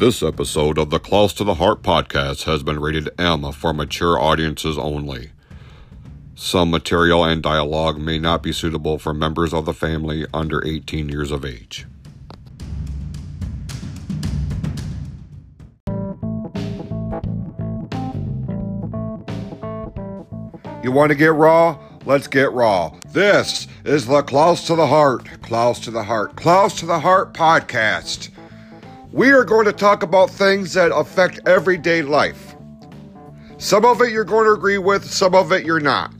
This episode of the Close to the Heart podcast has been rated M for mature audiences only. Some material and dialogue may not be suitable for members of the family under 18 years of age. You want to get raw? Let's get raw. This is the Klaus to the Heart, Klaus to the Heart, Klaus to the Heart podcast. We are going to talk about things that affect everyday life. Some of it you're going to agree with, some of it you're not.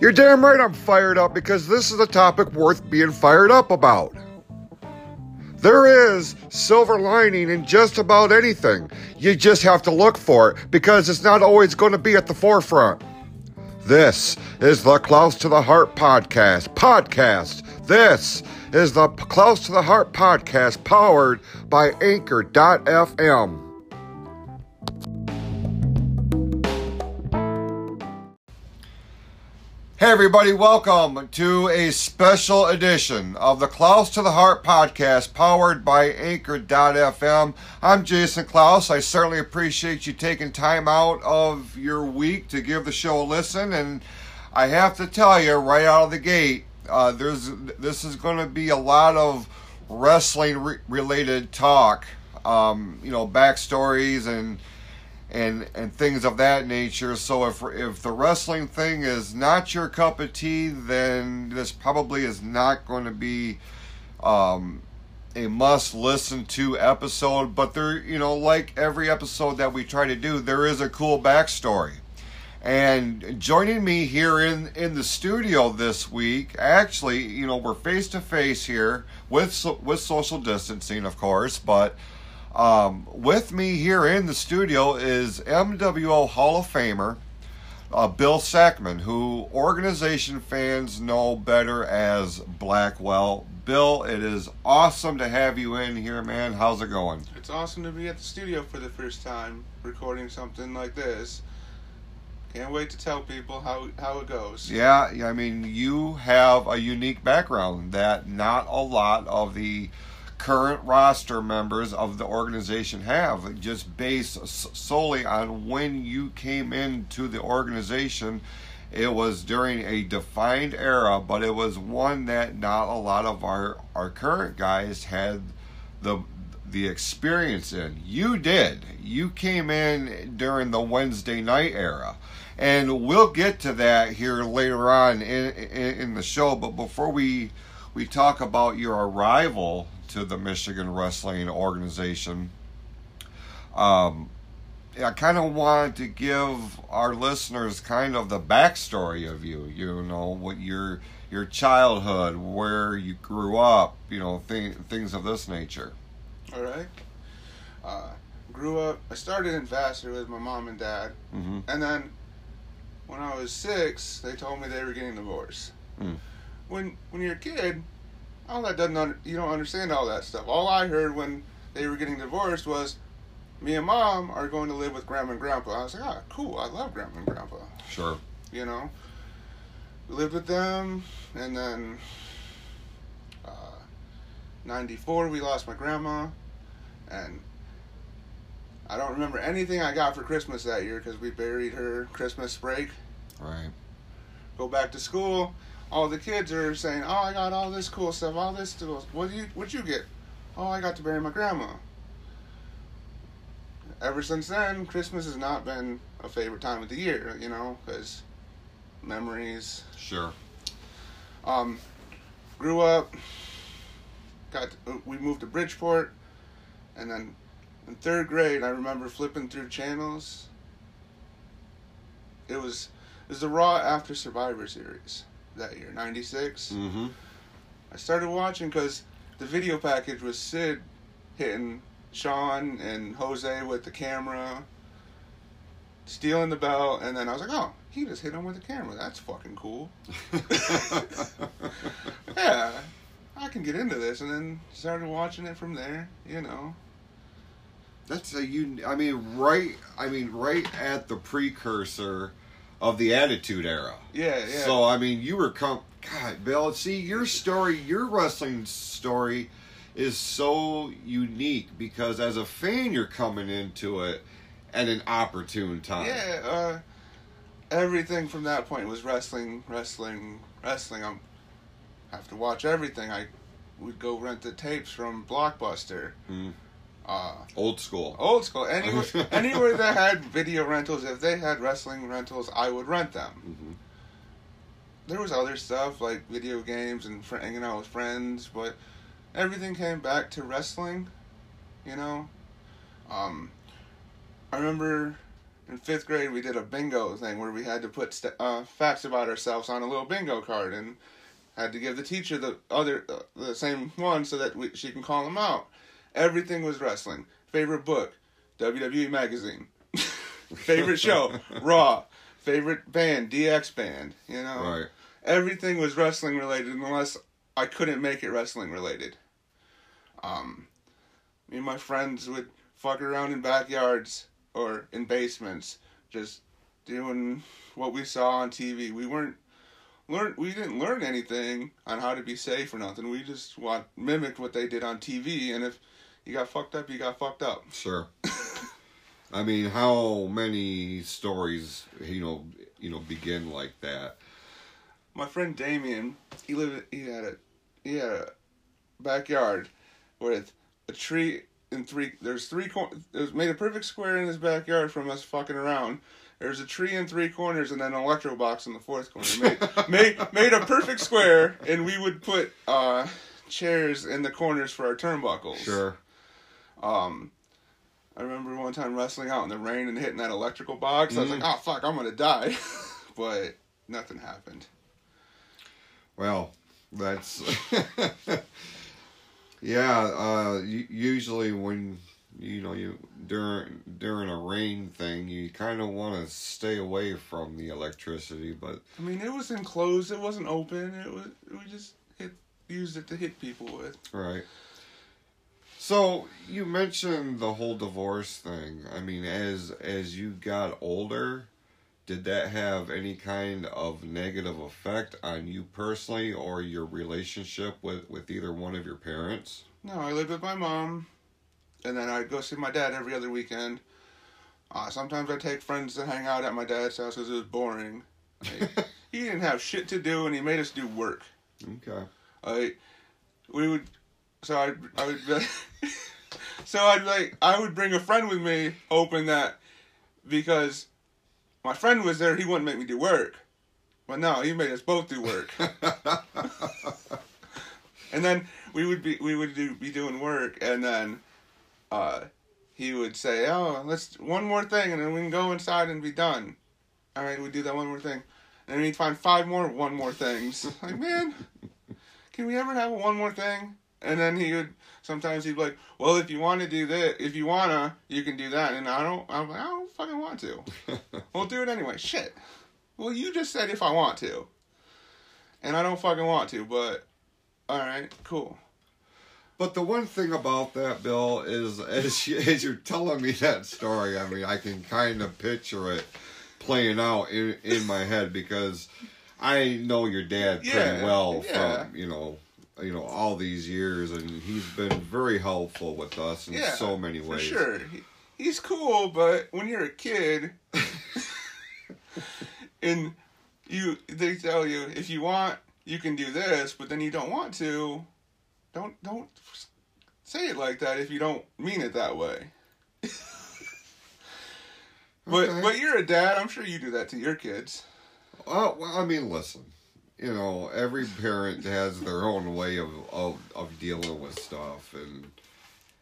You're damn right I'm fired up because this is a topic worth being fired up about. There is silver lining in just about anything. You just have to look for it because it's not always going to be at the forefront. This is the Close to the Heart podcast. Podcast. This is the Close to the Heart podcast powered by Anchor.fm. Hey, everybody, welcome to a special edition of the Klaus to the Heart podcast powered by Anchor.fm. I'm Jason Klaus. I certainly appreciate you taking time out of your week to give the show a listen. And I have to tell you right out of the gate, uh, there's this is going to be a lot of wrestling re- related talk, um, you know, backstories and and and things of that nature. So if if the wrestling thing is not your cup of tea, then this probably is not going to be um, a must listen to episode. But there, you know, like every episode that we try to do, there is a cool backstory. And joining me here in in the studio this week, actually, you know, we're face to face here with with social distancing, of course, but. Um, with me here in the studio is MWO Hall of Famer uh, Bill Sackman, who organization fans know better as Blackwell. Bill, it is awesome to have you in here, man. How's it going? It's awesome to be at the studio for the first time recording something like this. Can't wait to tell people how, how it goes. Yeah, I mean, you have a unique background that not a lot of the current roster members of the organization have, just based solely on when you came into the organization. It was during a defined era, but it was one that not a lot of our, our current guys had the the experience in. You did. You came in during the Wednesday night era. And we'll get to that here later on in, in, in the show. But before we we talk about your arrival to the Michigan Wrestling Organization. Um, I kind of wanted to give our listeners kind of the backstory of you. You know what your your childhood, where you grew up, you know th- things of this nature. All right. Uh, grew up. I started in Vassar with my mom and dad, mm-hmm. and then when I was six, they told me they were getting divorced. Mm. When when you're a kid, all that doesn't un- you don't understand all that stuff. All I heard when they were getting divorced was me and mom are going to live with grandma and grandpa. I was like, ah, cool. I love grandma and grandpa. Sure. You know, we lived with them, and then uh, '94 we lost my grandma, and I don't remember anything I got for Christmas that year because we buried her Christmas break. Right. Go back to school all the kids are saying, "Oh, I got all this cool stuff, all this stuff. What do you what you get? Oh, I got to bury my grandma." Ever since then, Christmas has not been a favorite time of the year, you know, because memories. Sure. Um, grew up. Got to, we moved to Bridgeport, and then in third grade, I remember flipping through channels. It was it was the Raw after Survivor Series that year, 96. Mm-hmm. I started watching because the video package was Sid hitting Shawn and Jose with the camera, stealing the belt, and then I was like, oh, he just hit him with the camera. That's fucking cool. yeah, I can get into this, and then started watching it from there. You know. That's a you. I mean, right. I mean, right at the precursor of the Attitude Era. Yeah, yeah. So I mean, you were com- God, Bill. See your story, your wrestling story, is so unique because as a fan you're coming into it at an opportune time. Yeah, uh, everything from that point was wrestling, wrestling, wrestling. I'm have to watch everything. I would go rent the tapes from Blockbuster. Mm. Uh, Old school. old school. Anywhere, anywhere that had video rentals, if they had wrestling rentals, I would rent them. hmm There was other stuff like video games and fr- hanging out with friends, but everything came back to wrestling. You know, um, I remember in fifth grade we did a bingo thing where we had to put st- uh, facts about ourselves on a little bingo card and had to give the teacher the other uh, the same one so that we, she can call them out. Everything was wrestling. Favorite book, WWE magazine. Favorite show, Raw. Favorite band, DX band. You know, Right. everything was wrestling related unless I couldn't make it wrestling related. Um, me and my friends would fuck around in backyards or in basements, just doing what we saw on TV. We weren't learn. We didn't learn anything on how to be safe or nothing. We just what mimicked what they did on TV, and if you got fucked up, you got fucked up. Sure. I mean, how many stories you know you know begin like that? my friend Damien, he lived. He had a he had a backyard with a tree and three. There's three. cor- It was made a perfect square in his backyard from us fucking around. There's a tree in three corners and then an electro box in the fourth corner. Made made, made a perfect square, and we would put uh, chairs in the corners for our turnbuckles. Sure. Um, I remember one time wrestling out in the rain and hitting that electrical box. I was like, "Oh fuck, I'm gonna die," but nothing happened. Well, that's yeah. Uh, usually when you know you during during a rain thing, you kind of want to stay away from the electricity, but I mean, it was enclosed. It wasn't open. It was. We just hit used it to hit people with. Right. So you mentioned the whole divorce thing. I mean, as as you got older, did that have any kind of negative effect on you personally or your relationship with with either one of your parents? No, I lived with my mom, and then I'd go see my dad every other weekend. Uh, sometimes I'd take friends to hang out at my dad's house because it was boring. Like, he didn't have shit to do, and he made us do work. okay. Like we would, so I I would, so I'd like I would bring a friend with me, hoping that because my friend was there, he wouldn't make me do work. But no, he made us both do work. and then we would be we would do be doing work, and then uh, he would say, "Oh, let's one more thing, and then we can go inside and be done." All right, we do that one more thing, and then we'd find five more one more things. Like man, can we ever have one more thing? And then he would sometimes he'd be like, "Well, if you want to do this, if you wanna, you can do that." And I don't, I'm like, I don't fucking want to. We'll do it anyway. Shit. Well, you just said if I want to, and I don't fucking want to. But all right, cool. But the one thing about that, Bill, is as you, as you're telling me that story, I mean, I can kind of picture it playing out in in my head because I know your dad pretty Yeah, well yeah. from you know you know all these years, and he's been very helpful with us in Yeah, so many For ways. sure. He, he's cool, but when you're a kid, and you they tell you if you want you can do this, but then you don't want to, don't don't say it like that if you don't mean it that way. but Okay. but you're a dad. I'm sure you do that to your kids. Oh, well, I mean, listen. You know, every parent has their own way of, of, of dealing with stuff, and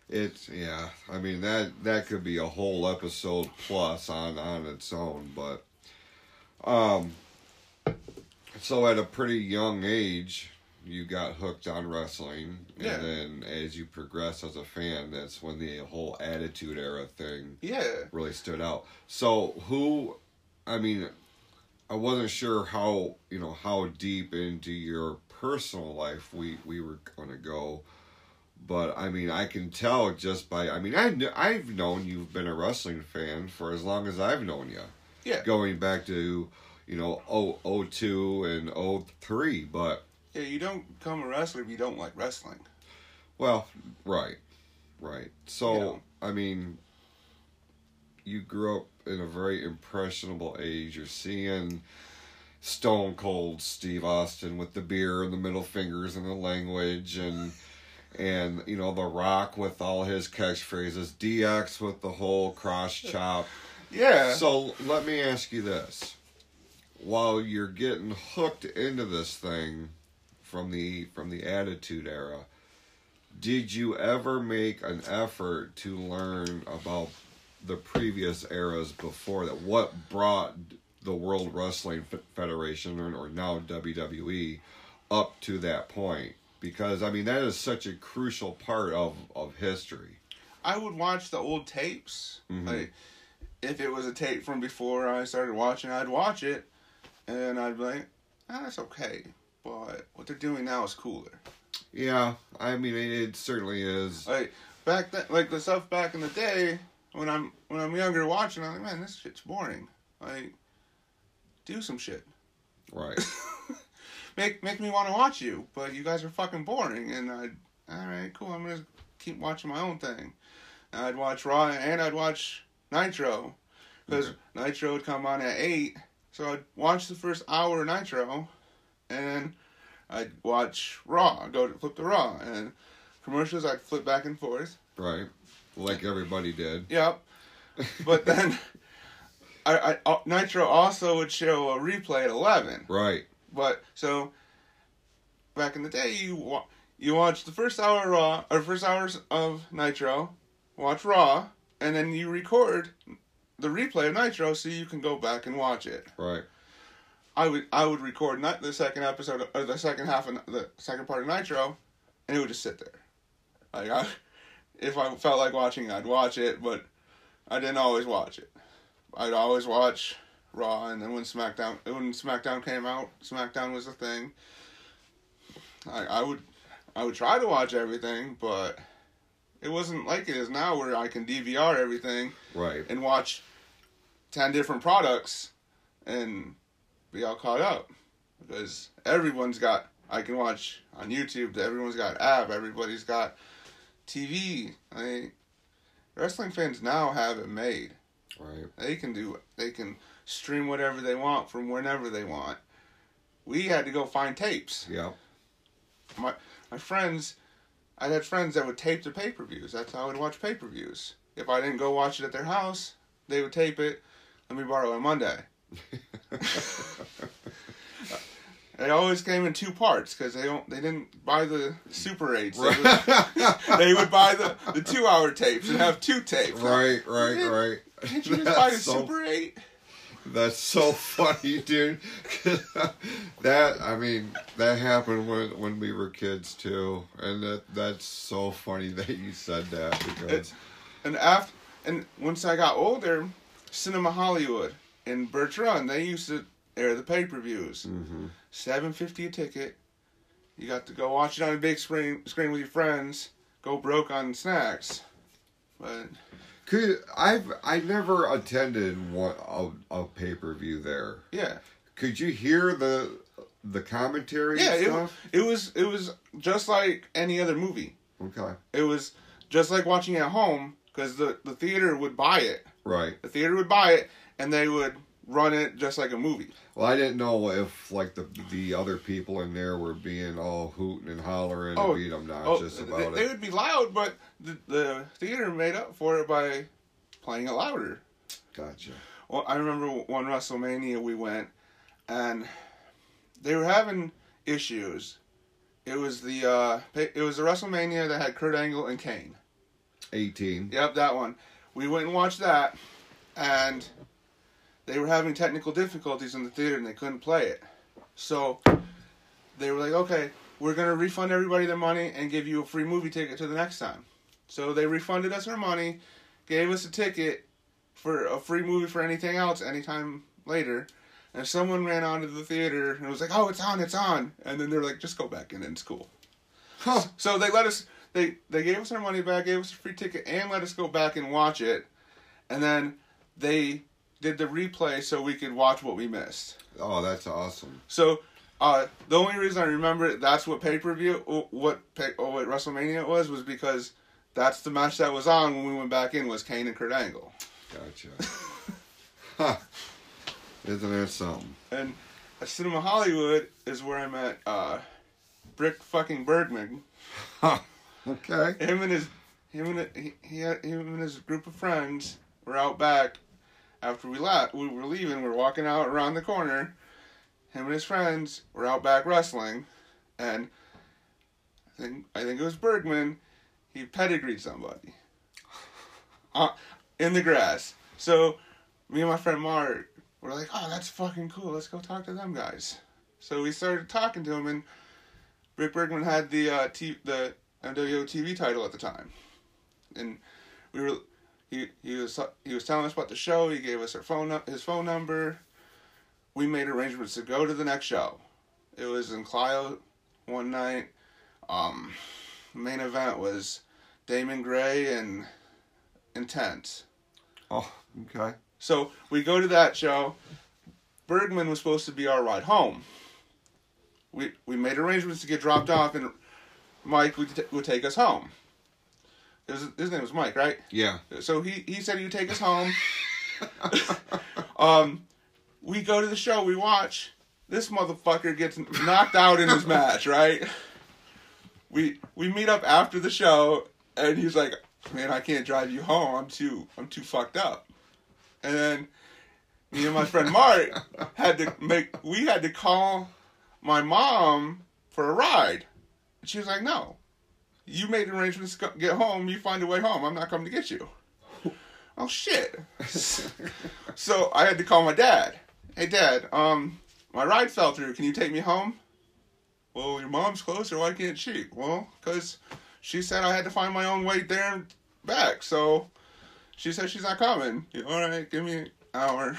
it's yeah. I mean that that could be a whole episode plus on on its own, but um. So at a pretty young age, you got hooked on wrestling, and Yeah. then as you progress as a fan, that's when the whole Attitude Era thing Yeah. really stood out. So who, I mean, I wasn't sure how you know how deep into your personal life we we were gonna go, but I mean I can tell just by I mean I kn- I've known you've been a wrestling fan for as long as I've known you. Yeah. Going back to you know oh oh two and oh three, but Yeah, you don't become a wrestler if you don't like wrestling. Well, right, right. So You know. I mean, you grew up in a very impressionable age. You're seeing Stone Cold Steve Austin with the beer and the middle fingers and the language and. And you know the Rock with all his catchphrases, DX with the whole cross chop, Yeah. So let me ask you this: While you're getting hooked into this thing from the from the Attitude Era, did you ever make an effort to learn about the previous eras before that? What brought the World Wrestling F- Federation or, or now WWE up to that point? Because I mean that is such a crucial part of of history. I would watch the old tapes. Mhm. Like, if it was a tape from before I started watching, I'd watch it, and I'd be like, ah, that's okay. But what they're doing now is cooler. Yeah, I mean it, it certainly is. Like back then, like the stuff back in the day when I'm when I'm younger watching, I'm like, man, this shit's boring. Like, do some shit. Right. make make me want to watch you, but you guys are fucking boring. And I, all right, cool. I'm gonna keep watching my own thing. And I'd watch Raw and I'd watch Nitro, because Okay. Nitro would come on at eight. So I'd watch the first hour of Nitro, and I'd watch Raw. I'd go to flip to Raw and commercials. I'd flip back and forth. Right. Like everybody did. Yep. But then. I, I, uh, Nitro also would show a replay at 11. Right. But so back in the day, you wa- you watch the first hour of Raw or first hours of Nitro, watch Raw, and then you record the replay of Nitro so you can go back and watch it. Right. I would I would record not the second episode or the second half of the second part of Nitro, and it would just sit there. Like I, if I felt like watching, I'd watch it, but I didn't always watch it. I'd always watch Raw, and then when SmackDown when SmackDown came out, SmackDown was a thing. I I would I would try to watch everything, but it wasn't like it is now, where I can DVR everything Right. and watch 10 different products and be all caught up because everyone's got i can watch on youtube everyone's got app everybody's got tv i mean wrestling fans now have it made Right. they can do they can stream whatever they want from whenever they want we had to go find tapes Yeah. my my friends I had friends that would tape the pay per views. That's how I would watch pay per views. If I didn't go watch it at their house, they would tape it. Let me borrow it Monday. It always came in two parts because they don't they didn't buy the Super Eights. They, would, they would buy the, the two hour tapes and have two tapes. right. Right. Yeah. Right. Can't you just buy the That's so- Super Eight? That's so funny, dude. that I mean, that happened when when we were kids too, and that that's so funny that you said that because It's, and after and once I got older, Cinema Hollywood in Birch Run, they used to air the pay per views. Mhm. Seven fifty a ticket. You got to go watch it on a big screen screen with your friends. Go broke on snacks. But could I've I never attended one a, a pay per view there. yeah, Could you hear the the commentary yeah, and it, it was it was just like any other movie. okay, It was just like watching at home because the the theater would buy it. right. The theater would buy it and they would run it just like a movie. Well, I didn't know if like the the other people in there were being all hooting and hollering Oh, and being obnoxious they, about it. they it. would be loud, but the, the theater made up for it by playing it louder. Gotcha. Well, I remember one WrestleMania we went, and they were having issues. It was the uh, it was the WrestleMania that had Kurt Angle and Kane. Eighteen. Yep, that one. We went and watched that, and they were having technical difficulties in the theater and they couldn't play it. So they were like, okay, we're going to refund everybody their money and give you a free movie ticket to the next time. So they refunded us our money, gave us a ticket for a free movie for anything else anytime later. And someone ran onto the theater and was like, oh, it's on, it's on. And then they're like, just go back in and it's cool. Huh. So they let us they they gave us our money back, gave us a free ticket, and let us go back and watch it. And then they did the replay so we could watch what we missed. Oh, that's awesome. So Uh, the only reason I remember that's what pay per view, what pay, oh, what WrestleMania it was, was because that's the match that was on when we went back in was Kane and Kurt Angle. Gotcha. huh. Isn't that something? And Cinema Hollywood is where I met uh, Brick fucking Bergman. Huh. Okay. Him and his him and he, he had, him and his group of friends were out back after we left. We were leaving. We were walking out around the corner. Him and his friends were out back wrestling, and I think I think it was Bergman. He pedigreed somebody uh, in the grass. So me and my friend Mark were like, "Oh, that's fucking cool. Let's go talk to them guys." So we started talking to him, and Rick Bergman had the uh, t- the MWO TV title at the time, and we were he he was he was telling us about the show. He gave us our phone his phone number. We made arrangements to go to the next show. It was in Clio one night. Um, main event was Damon Gray and Intense. Oh, okay. So we go to that show. Bergman was supposed to be our ride home. We we made arrangements to get dropped off, and Mike would, t- would take us home. His, his name was Mike, right? Yeah. So he, he said he would take us home. um, we go to the show, we watch. This motherfucker gets knocked out in his match, right? We we meet up after the show, and he's like, "Man, I can't drive you home. I'm too I'm too fucked up." And then me and my friend Mark had to make we had to call my mom for a ride. And she was like, "No, you made arrangements to get home. You find a way home. I'm not coming to get you." oh shit! so I had to call my dad. Hey, dad. Um, my ride fell through. Can you take me home? Well, your mom's closer. Why can't she? Well, because she said I had to find my own way there and back. So she said she's not coming. All right, give me an hour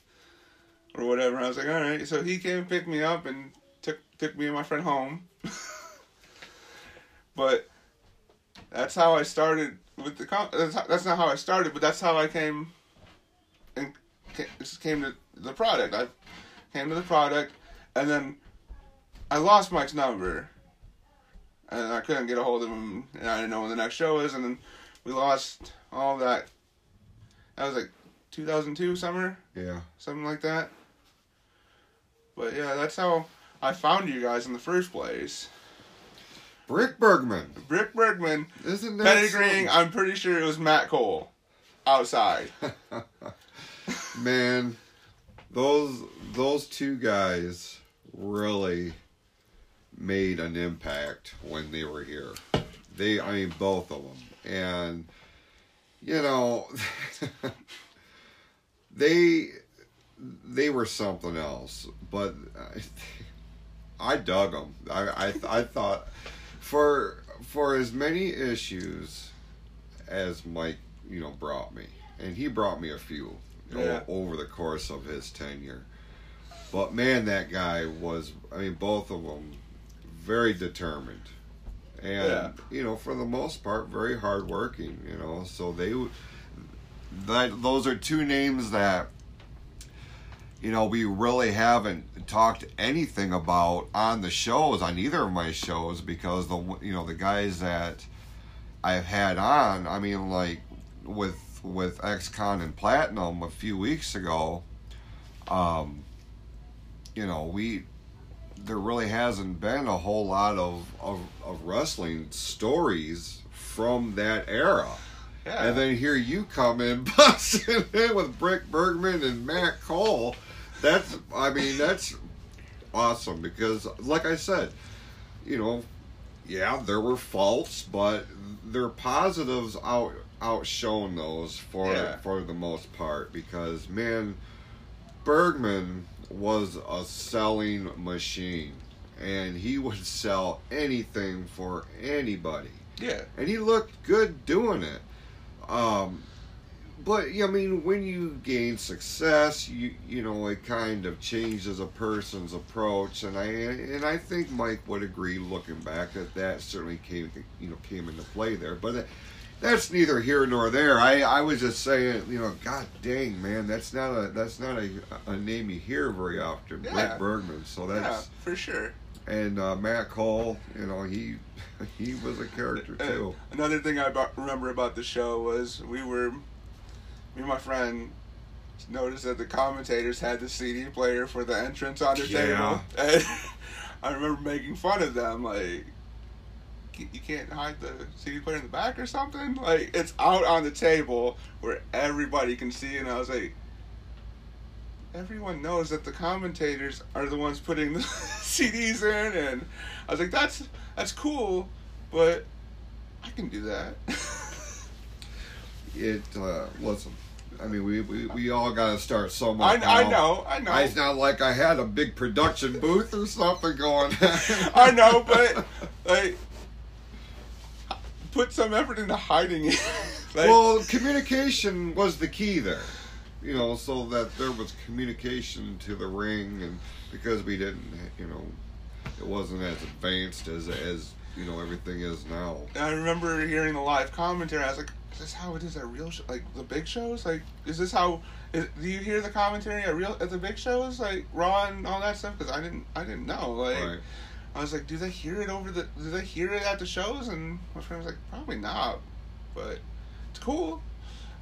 or whatever. I was like, all right. So he came and picked me up and took took me and my friend home. but that's how I started with the. That's, how, that's not how I started, but that's how I came and came to the product. I came to the product, and then I lost Mike's number, and I couldn't get a hold of him, and I didn't know when the next show was, and then we lost all that. That was like 2002 summer. Yeah. Something like that. But yeah, that's how I found you guys in the first place. Brick Bergman. Brick Bergman. Isn't that pedigreeing? I'm pretty sure it was Matt Cole outside. Man, those those two guys really made an impact when they were here. They, I mean, both of them, and you know, they they were something else. But I, I dug them. I, I I thought for for as many issues as Mike, you know, brought me, and he brought me a few yeah. over the course of his tenure. But man, that guy was, I mean, both of them very determined. And, yeah. you know, for the most part, very hardworking, you know. So they, that, those are two names that, you know, we really haven't talked anything about on the shows, on either of my shows, because the, you know, the guys that I've had on, I mean, like, with with X-Con and Platinum a few weeks ago, um, you know, we there really hasn't been a whole lot of, of, of wrestling stories from that era. Yeah. And then here you come in busting in with Brick Bergman and Matt Cole. That's I mean, that's awesome because like I said, you know, yeah, there were faults, but their positives out outshone those for yeah. for the most part because man, Bergman was a selling machine, and he would sell anything for anybody. Yeah, and he looked good doing it. Um, but I mean, when you gain success, you you know it kind of changes a person's approach, and I and I think Mike would agree, looking back, that that certainly came you know came into play there. But that's neither here nor there. I, I was just saying, you know, God dang, man, that's not a that's not a, a name you hear very often. Yeah. Brent Bergman. So yeah, that's for sure. and uh, Matt Cole. You know, he he was a character Uh, too. Another thing I remember about the show was we were, me and my friend noticed that the commentators had the CD player for the entrance on their Yeah. table. And I remember making fun of them, like, you can't hide the CD player in the back or something? Like, it's out on the table where everybody can see, and I was like, everyone knows that the commentators are the ones putting the CDs in, and I was like, that's that's cool, but I can do that. It uh, listen. I mean, we, we, we all got to start somewhere. I, I know, I know, It's not like I had a big production booth or something going. I know, but like, put some effort into hiding it. like, well, communication was the key there. You know, so that there was communication to the ring, and because we didn't, you know, it wasn't as advanced as as you know everything is now. I remember hearing the live commentary. I was like, "Is this how it is at real, sh- like the big shows? Like, is this how? Is, do you hear the commentary at real at the big shows, like Raw and all that stuff? Because I didn't, I didn't know. Like, Right. I was like, do they hear it over the? Do they hear it at the shows? And my friend was like, probably not, but it's cool.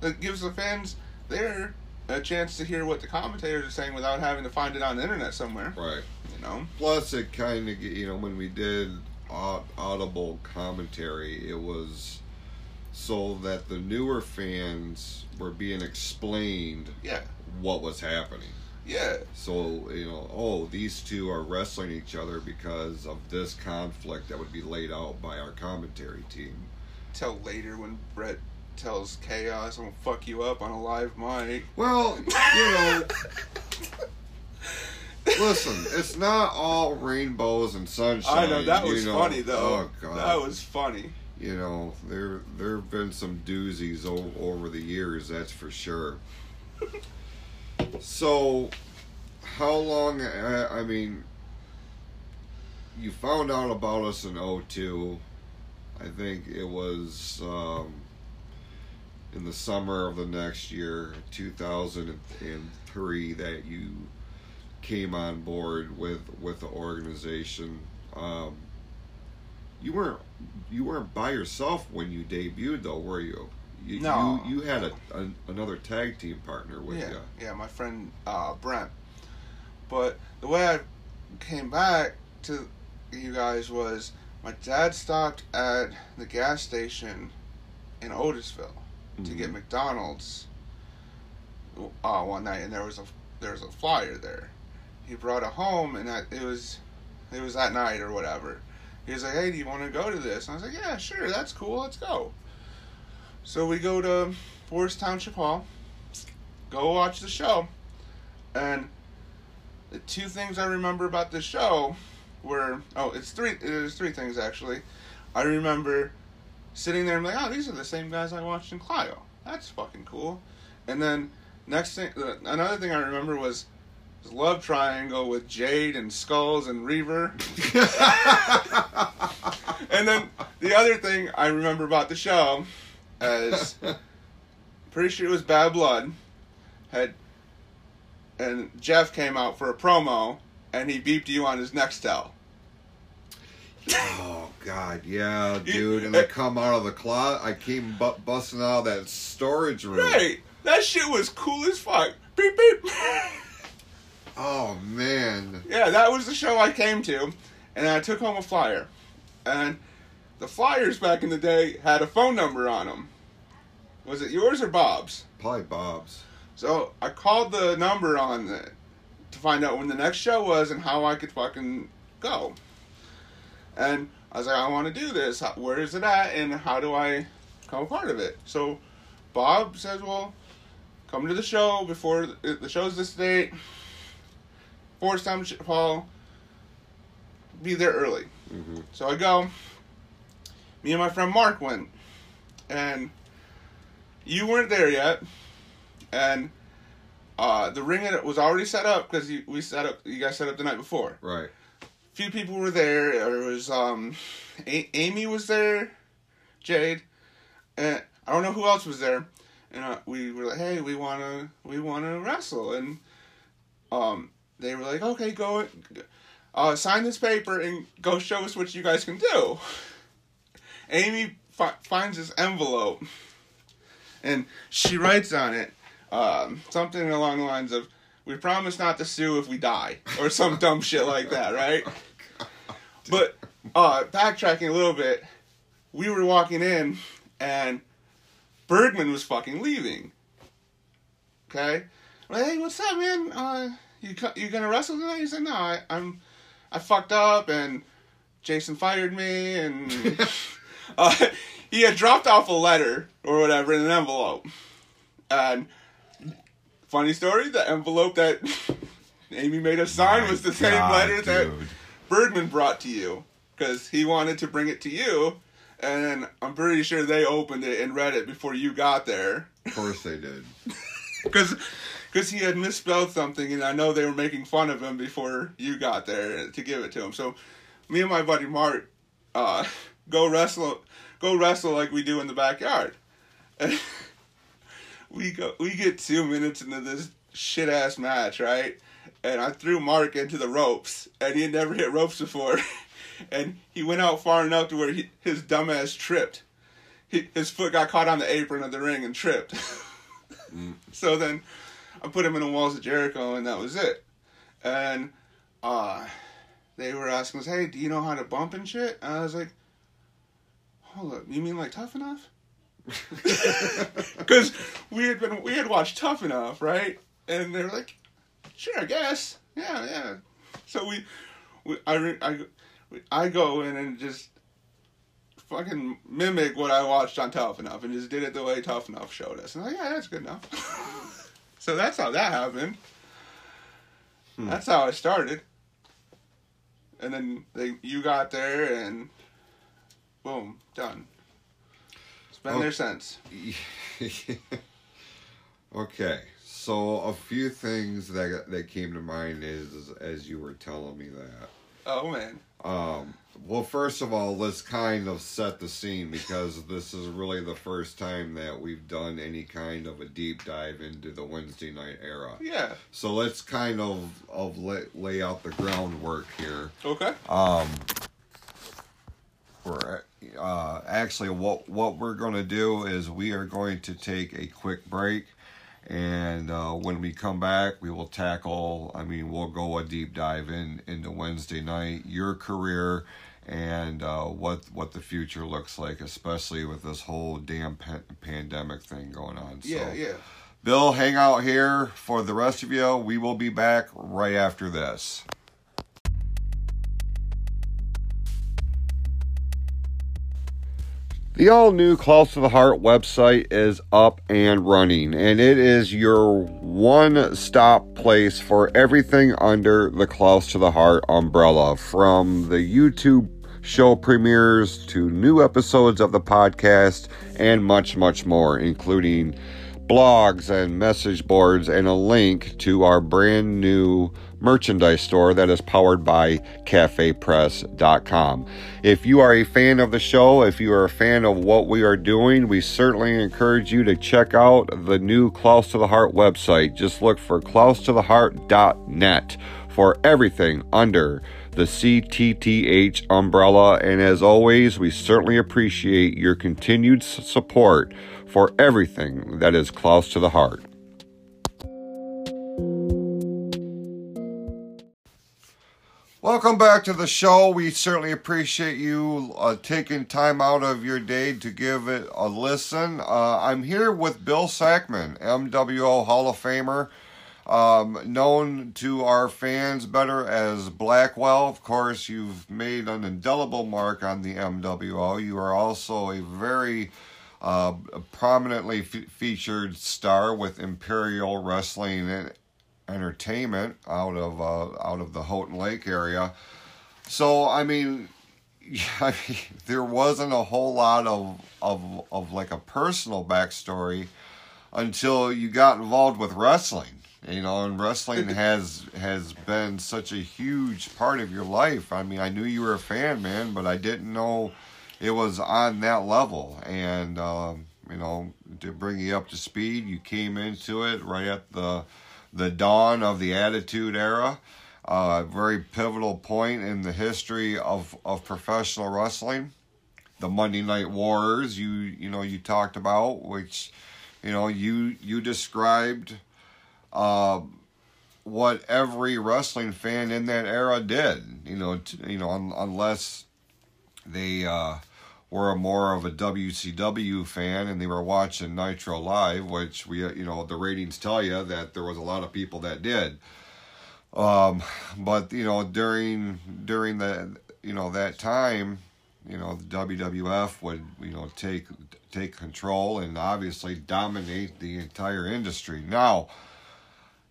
It gives the fans there a chance to hear what the commentators are saying without having to find it on the internet somewhere. Right. You know. Plus, it kind of you know when we did audible commentary, it was so that the newer fans were being explained Yeah. what was happening. Yeah. So you know, oh, these two are wrestling each other because of this conflict that would be laid out by our commentary team. Till later when Brett tells Chaos, "I'm gonna fuck you up on a live mic." Well, you know, listen, it's not all rainbows and sunshine. I know that was know. funny though. Oh god, That was funny. You know there there have been some doozies o- over the years that's for sure. So how long I, I mean you found out about us in 02 i think it was um, in the summer of the next year 2003 that you came on board with with the organization. Um, you weren't you weren't by yourself when you debuted though were you you, No. you, you had a, a, another tag team partner with yeah, you yeah, my friend uh, Brent. But the way I came back to you guys was my dad stopped at the gas station in Otisville to get Mhm. McDonald's uh, one night, and there was a there was a flyer there. He brought it home, and that, it was it was that night or whatever. He was like, "Hey, do you want to go to this?" And I was like, "Yeah, sure, that's cool. Let's go." So we go to Forest Township Hall, go watch the show, and the two things I remember about the show were oh, it's three. There's three things actually. I remember sitting there and like, oh, these are the same guys I watched in Clio. That's fucking cool. And then next thing, another thing I remember was. Was Love Triangle with Jade and Skulls and Reaver. And then the other thing I remember about the show is pretty sure it was Bad Blood had and Jeff came out for a promo and he beeped you on his Nextel. oh god yeah dude and i come out of the closet i came bu- busting out of that storage room Right. That shit was cool as fuck. Beep beep. oh man yeah, that was the show I came to and I took home a flyer. And the flyers back in the day had a phone number on them. Was it yours or Bob's? probably bob's So I called the number on it to find out when the next show was and how I could fucking go. And I was like, I want to do this. Where is it at? And how do I become a part of it? So Bob says, well, come to the show before the, the show's this date. Forest Township Hall. Be there early. hmm So I go. Me and my friend Mark went, and you weren't there yet, and uh, the ring was already set up because we set up. You guys set up the night before. right few people were there. It was um, A- Amy was there, Jade, and I don't know who else was there, and uh, we were like, "Hey, we wanna we wanna wrestle," and um, they were like, "Okay, go, uh, sign this paper and go show us what you guys can do." Amy fi- finds this envelope, and she writes on it um, something along the lines of, "We promise not to sue if we die," or some dumb shit like that, right? But uh, backtracking a little bit, we were walking in, and Bergman was fucking leaving. Okay, like, hey, what's up, man? Uh, you you gonna wrestle tonight? He said, no, I, I'm, I fucked up, and Jason fired me, and uh, he had dropped off a letter or whatever in an envelope. And funny story, the envelope that Amy made us sign My was the same God, letter that dude. Bergman brought to you because he wanted to bring it to you, and I'm pretty sure they opened it and read it before you got there Of course they did. because because he had misspelled something, and I know they were making fun of him before you got there to give it to him. So me and my buddy Mark uh, go wrestle go wrestle like we do in the backyard. And we go we get two minutes into this shit ass match, right? And I threw Mark into the ropes, and he had never hit ropes before. and he went out far enough to where he, his dumbass tripped. He, his foot got caught on the apron of the ring and tripped. So then I put him in the walls of Jericho, and that was it. And uh, they were asking us, "Hey, do you know how to bump and shit?" And I was like, "Hold up, you mean like Tough Enough?" Because we had been we had watched Tough Enough, right? And they were like, "Sure, I guess, yeah, yeah." So we, we I I I go in and just fucking mimic what I watched on Tough Enough and just did it the way Tough Enough showed us. And I'm like, yeah, that's good enough. so that's how that happened. Hmm. That's how I started. And then they, you got there and boom, done. It's been Oh. there since. okay, so a few things that that came to mind is as you were telling me that. Oh man. Um, well, first of all, let's kind of set the scene because this is really the first time that we've done any kind of a deep dive into the Wednesday night era. Yeah. So let's kind of of lay, lay out the groundwork here. Okay. Um, we're uh, actually what what we're going to do is we are going to take a quick break, and uh, when we come back, we will tackle. I mean, we'll go a deep dive in into Wednesday night, your career, and uh, what what the future looks like, especially with this whole damn pa- pandemic thing going on. So, Yeah, yeah. Bill, hang out here for the rest of you. We will be back right after this. The all new Close to the Heart website is up and running, and it is your one stop place for everything under the Close to the Heart umbrella. From the YouTube show premieres to new episodes of the podcast and much, much more, including blogs and message boards and a link to our brand new merchandise store that is powered by cafepress.com. If you are a fan of the show, if you are a fan of what we are doing, we certainly encourage you to check out the new Klaus to the Heart website. Just look for klaustotheheart.net for everything under the CTTH umbrella. And as always, we certainly appreciate your continued support for everything that is close to the heart. Welcome back to the show. We certainly appreciate you uh, taking time out of your day to give it a listen. Uh, I'm here with Bill Sackman, MWO Hall of Famer, um, known to our fans better as Blackwell. Of course, you've made an indelible mark on the MWO. You are also a very uh, prominently featured star with Imperial Wrestling and Entertainment out of uh, out of the Houghton Lake area. So I mean, I mean, there wasn't a whole lot of of of like a personal backstory until you got involved with wrestling. You know, and wrestling has has been such a huge part of your life. I mean, I knew you were a fan, man, but I didn't know it was on that level. And um, you know, to bring you up to speed, you came into it right at the the dawn of the Attitude Era. A very pivotal point in the history of, of professional wrestling. The Monday Night Wars you you know you talked about, which you know you you described uh, what every wrestling fan in that era did. You know, t- you know, un- unless they uh, were more of a WCW fan and they were watching Nitro Live, which we, you know, the ratings tell you that there was a lot of people that did. Um, but you know, during during the you know that time, you know, the WWF would you know take take control and obviously dominate the entire industry. Now,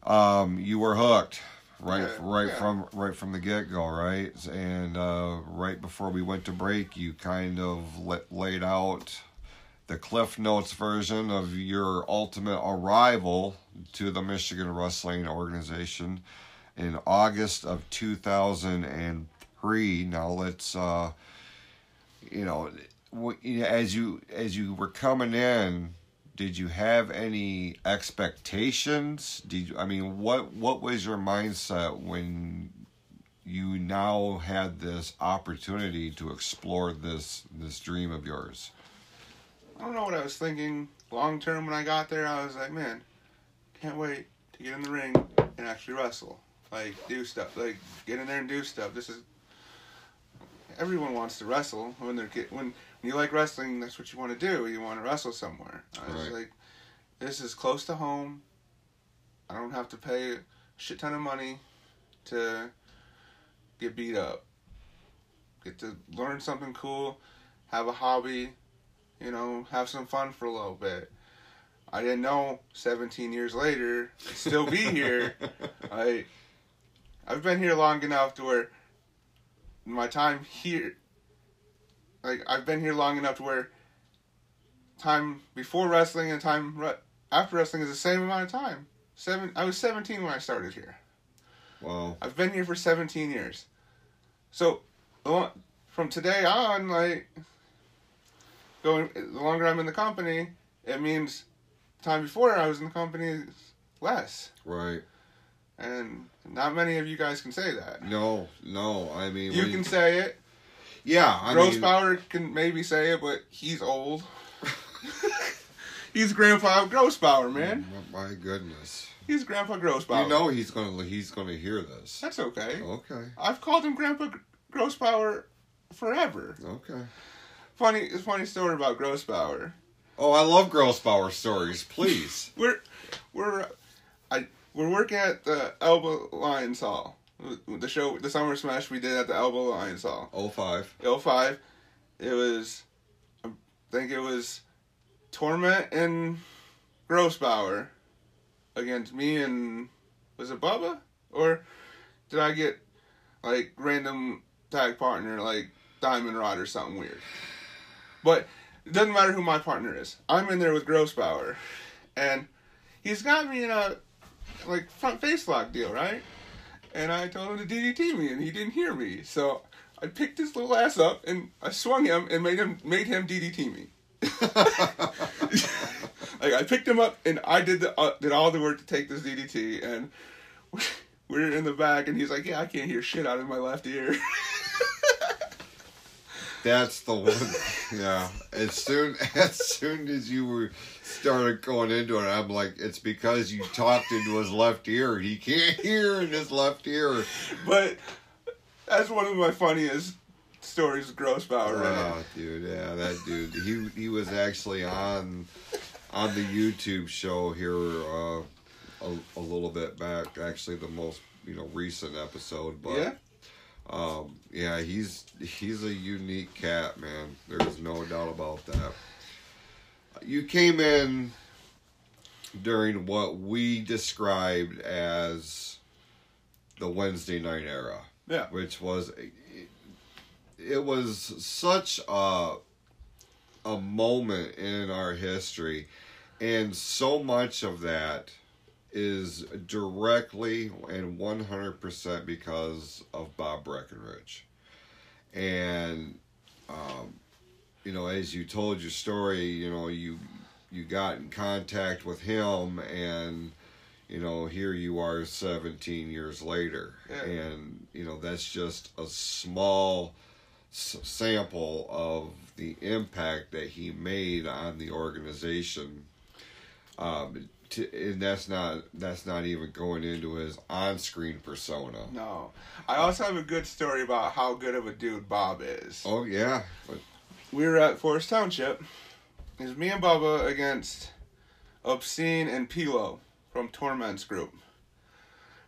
um, you were hooked right yeah, right yeah. from right from the get-go right and uh, right before we went to break you kind of laid out the cliff notes version of your ultimate arrival to the michigan wrestling organization in august of 2003 now let's uh, you know as you as you were coming in did you have any expectations? Did you, I mean what what was your mindset when you now had this opportunity to explore this this dream of yours? I don't know what I was thinking long term when I got there. I was like, man, can't wait to get in the ring and actually wrestle. Like do stuff. Like get in there and do stuff. This is everyone wants to wrestle when they're when you like wrestling, that's what you want to do. You want to wrestle somewhere. I was right. like, this is close to home. I don't have to pay a shit ton of money to get beat up. Get to learn something cool, have a hobby, you know, have some fun for a little bit. I didn't know 17 years later I'd still be here. I I've been here long enough to where my time here like I've been here long enough to where time before wrestling and time re- after wrestling is the same amount of time. Seven. I was 17 when I started here. Wow. I've been here for 17 years. So, from today on, like going the longer I'm in the company, it means time before I was in the company is less. Right. And not many of you guys can say that. No, no. I mean, you can say it. Yeah, I Gross mean, Power can maybe say it, but he's old. he's Grandpa Gross Power, man. Oh, my goodness. He's Grandpa Grossbauer. You know he's gonna he's gonna hear this. That's okay. Okay. I've called him Grandpa Grossbauer forever. Okay. Funny, funny story about Grossbauer. Oh, I love Grossbauer stories. Please. we're we're I we're working at the Elba Lions Hall the show, the Summer Smash we did at the Elba Lions Hall. 05. 05. It was, I think it was Torment and Grossbauer against me and, was it Bubba? Or did I get, like, random tag partner, like Diamond Rod or something weird? But it doesn't matter who my partner is. I'm in there with Grossbauer. And he's got me in a, like, front face lock deal, right? And I told him to DDT me, and he didn't hear me. So I picked his little ass up and I swung him and made him made him DDT me. like I picked him up and I did the uh, did all the work to take this DDT, and we're in the back, and he's like, "Yeah, I can't hear shit out of my left ear." That's the one. Yeah. As soon as soon as you were started going into it, I'm like, it's because you talked into his left ear. He can't hear in his left ear. But that's one of my funniest stories of Grossbauer. Right? Oh, dude, yeah, that dude. He he was actually on on the YouTube show here uh, a, a little bit back. Actually, the most you know recent episode, but. Yeah. Um, yeah, he's he's a unique cat, man. There's no doubt about that. You came in during what we described as the Wednesday night era. Yeah. Which was it was such a a moment in our history and so much of that is directly and 100% because of Bob Breckenridge. And, um, you know, as you told your story, you know, you you got in contact with him and you know here you are 17 years later Yeah. and you know that's just a small s- sample of the impact that he made on the organization um to, and that's not that's not even going into his on-screen persona No. I also have a good story about how good of a dude Bob is. oh yeah We were at Forest Township. It was me and Bubba against Obscene and Pilo from Torment's group.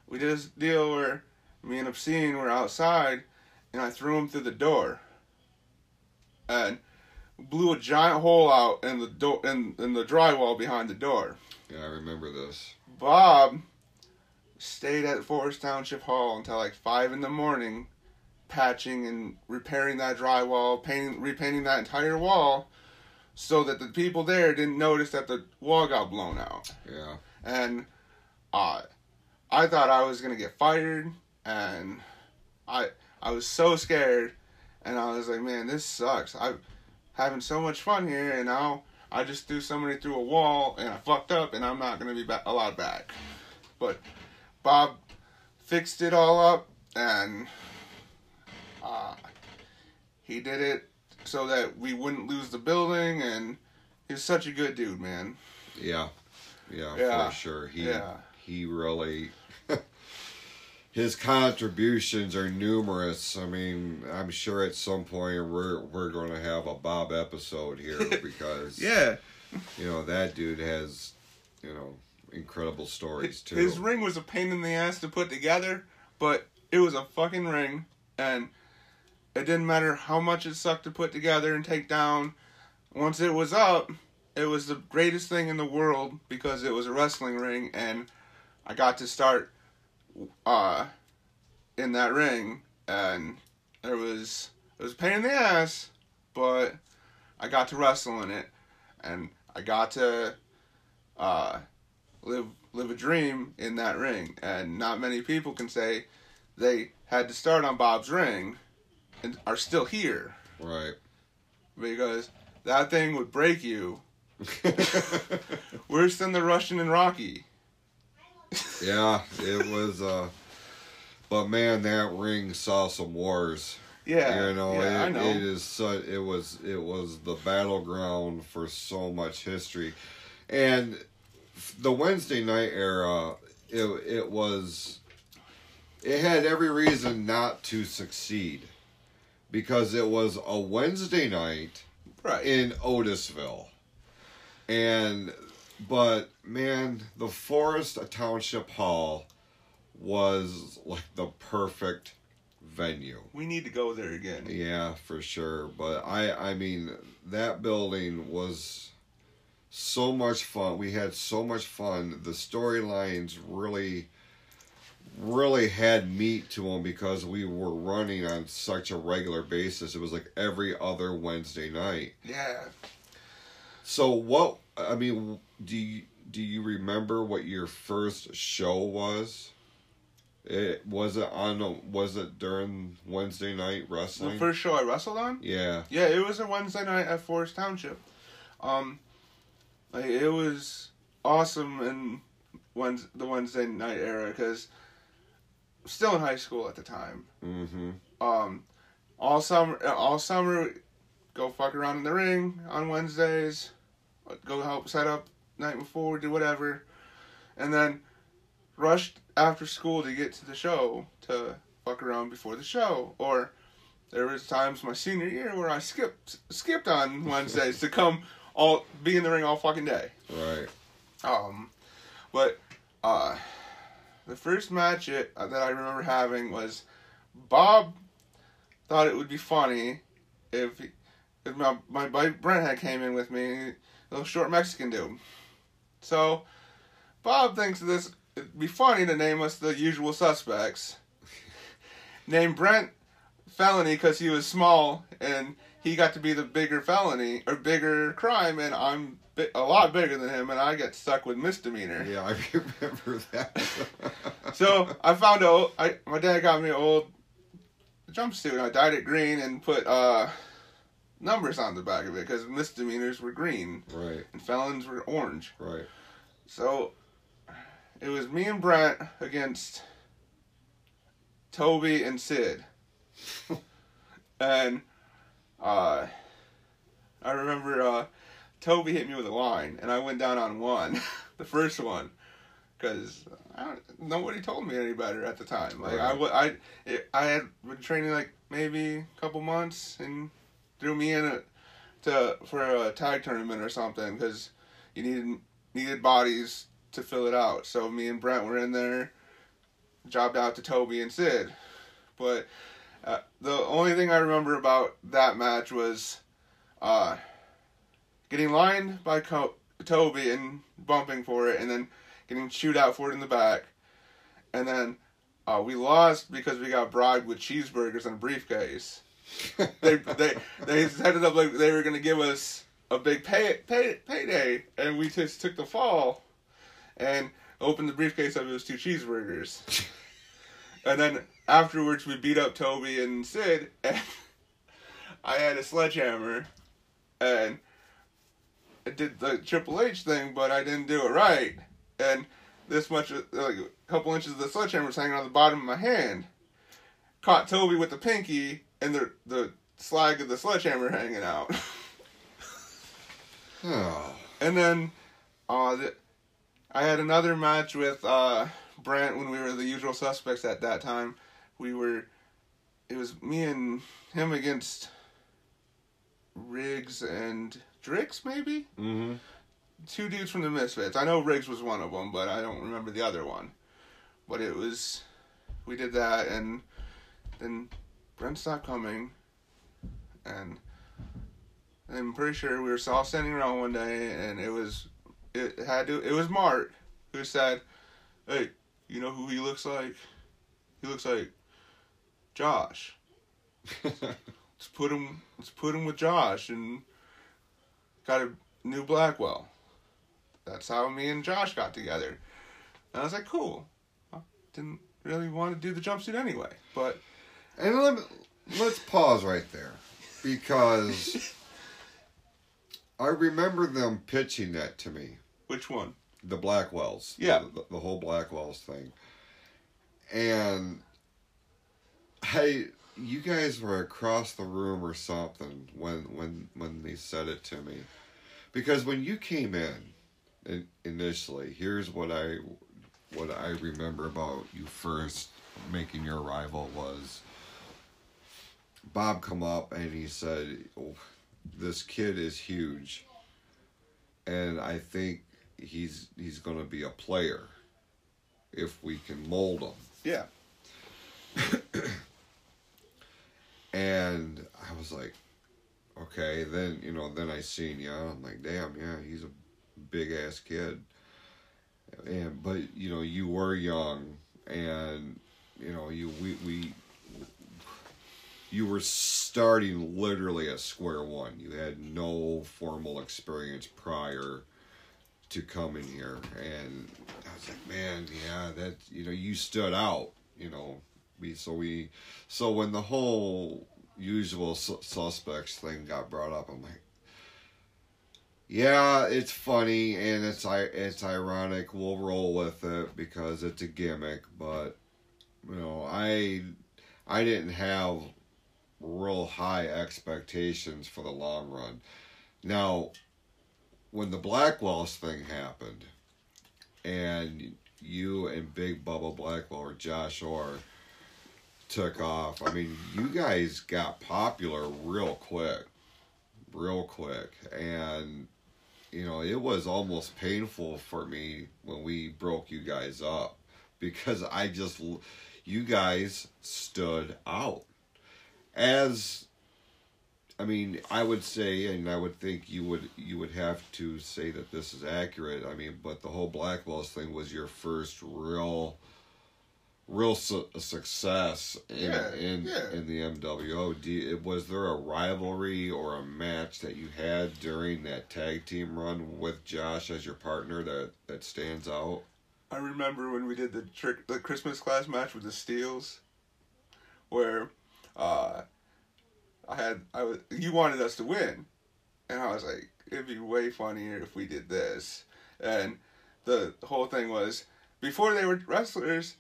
We did this deal where me and Obscene were outside and I threw him through the door. And blew a giant hole out in the door in, in the drywall behind the door. Yeah i remember this Bob stayed at Forest Township Hall until like five in the morning, patching and repairing that drywall, painting, repainting that entire wall, so that the people there didn't notice that the wall got blown out. yeah And uh, I thought I was gonna get fired, and I I was so scared, and I was like, man, this sucks. I'm having so much fun here, and now I just threw somebody through a wall, and I fucked up, and I'm not gonna be ba- allowed back. But Bob fixed it all up, and uh, he did it so that we wouldn't lose the building, and he's such a good dude, man. Yeah, yeah, Yeah, for sure. He yeah. he really his contributions are numerous. I mean, I'm sure at some point we're we're going to have a Bob episode here because Yeah. you know that dude has you know incredible stories too. His ring was a pain in the ass to put together, but it was a fucking ring, and it didn't matter how much it sucked to put together and take down. Once it was up, it was the greatest thing in the world because it was a wrestling ring, and I got to start uh, in that ring, and it was it was a pain in the ass, but I got to wrestle in it, and I got to uh, live live a dream in that ring, and not many people can say they had to start on Bob's ring and are still here right. because that thing would break you worse than the Russian and Rocky. Yeah, it was. uh But man, that ring saw some wars. Yeah, you know, yeah, it, I know. it is so, it was it was the battleground for so much history and the wednesday night era it, it was it had every reason not to succeed because it was a wednesday night right. in otisville and but man the forest township hall was like the perfect venue we need to go there again. yeah, for sure. But I I mean that building was so much fun. We had so much fun. The storylines really really had meat to them because we were running on such a regular basis. It was like every other Wednesday night. Yeah. So what I mean, do you do you remember what your first show was? It was it on a, was it during Wednesday night wrestling? The first show I wrestled on? yeah. Yeah, it was a Wednesday night at Forest Township. Um, like it was awesome in Wednes the Wednesday night era because still in high school at the time. Mm-hmm. Um, all summer, all summer, go fuck around in the ring on Wednesdays. Go help set up night before, do whatever, and then rushed after school to get to the show to fuck around before the show. Or there was times my senior year where I skipped skipped on Wednesdays to come all be in the ring all fucking day. Right. Um, but uh, the first match it, uh, that I remember having was Bob thought it would be funny if, he, if my my buddy Brent had came in with me, a little short Mexican dude. So Bob thinks this it'd be funny to name us the usual suspects. Name Brent felony because he was small and he got to be the bigger felony or bigger crime, and I'm bi- a lot bigger than him, and I get stuck with misdemeanor. Yeah, I remember that. So I found a I my dad got me an old jumpsuit. I dyed it green and put uh numbers on the back of it because misdemeanors were green Right. and felons were orange. Right. So it was me and Brent against Toby and Sid. and uh, I remember uh, Toby hit me with a line, and I went down on one, the first one, because nobody told me any better at the time. Like I, Right. wa- I, it, I had been training like maybe a couple months, and threw me in it to for a tag tournament or something because you needed needed bodies to fill it out. So me and Brent were in there, jobbed out to Toby and Sid. But uh, the only thing I remember about that match was uh, getting lined by Co- Toby and bumping for it, and then getting chewed out for it in the back. And then uh, we lost because we got bribed with cheeseburgers and a briefcase. they they they set it up like they were gonna give us a big pay, pay payday, and we just took the fall, and opened the briefcase up. It was two cheeseburgers, and then afterwards we beat up Toby and Sid, and I had a sledgehammer, and I did the Triple H thing, but I didn't do it right, and this much like a couple inches of the sledgehammer was hanging on the bottom of my hand. Caught Toby with the pinky and the the slag of the sledgehammer hanging out. Oh. And then, uh, the, I had another match with uh, Brent when we were the usual suspects at that time. We were, it was me and him against Riggs and Drix, maybe? Mm-hmm. Two dudes from the Misfits. I know Riggs was one of them, but I don't remember the other one. But it was, we did that, and then Brent not coming, and I'm pretty sure we were all standing around one day, and it was, it had to, it was Mark who said, "Hey, you know who he looks like? He looks like Josh. Let's put him, let's put him with Josh, and got a new Blackwell. That's how me and Josh got together. And I was like, cool. I didn't really want to do the jumpsuit anyway, but And let, let's pause right there because I remember them pitching that to me, which one? the Blackwells. Yeah. The, the whole Blackwells thing. And hey, you guys were across the room or something when when when they said it to me. Because when you came in, in initially, here's what I what I remember about you first making your arrival was Bob come up and he said, oh, "This kid is huge, and I think he's he's going to be a player if we can mold him." Yeah. And I was like, okay. Then you know, then I seen you. I'm like, damn, yeah, he's a big ass kid. And but you know, you were young, and you know, you we we you were starting literally at square one. You had no formal experience prior to coming here, and I was like, man, yeah, that you know, you stood out. You know, we so we so when the whole usual su- suspects thing got brought up, I'm like, yeah, it's funny and it's it's ironic. We'll roll with it because it's a gimmick, but you know, I I didn't have real high expectations for the long run. Now, when the Blackwells thing happened, and you and Big Bubba Blackwell or Josh Orr took off, I mean, you guys got popular real quick, real quick, and you know it was almost painful for me when we broke you guys up because I just you guys stood out as I mean, I would say, and I would think you would you would have to say that this is accurate. I mean, but the whole Black Blackwells thing was your first real, real su- success in Yeah, in yeah. in the MWO. You, was there a rivalry or a match that you had during that tag team run with Josh as your partner that that stands out? I remember when we did the trick, the Christmas clash match with the Steels, where uh, I had I was you wanted us to win, and I was like, it'd be way funnier if we did this. And the whole thing was before they were wrestlers,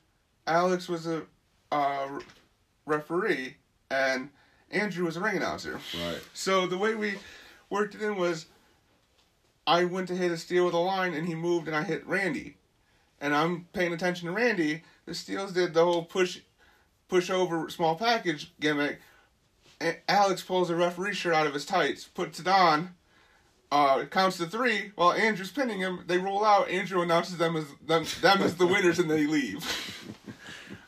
Alex was a uh, referee and Andrew was a ring announcer. Right. So the way we worked it in was I went to hit a steel with a line and he moved and I hit Randy. And I'm paying attention to Randy. The steels did the whole push push over small package gimmick. Alex pulls a referee shirt out of his tights, puts it on, uh, counts to three while Andrew's pinning him. They roll out. Andrew announces them as them, them as the winners, and they leave.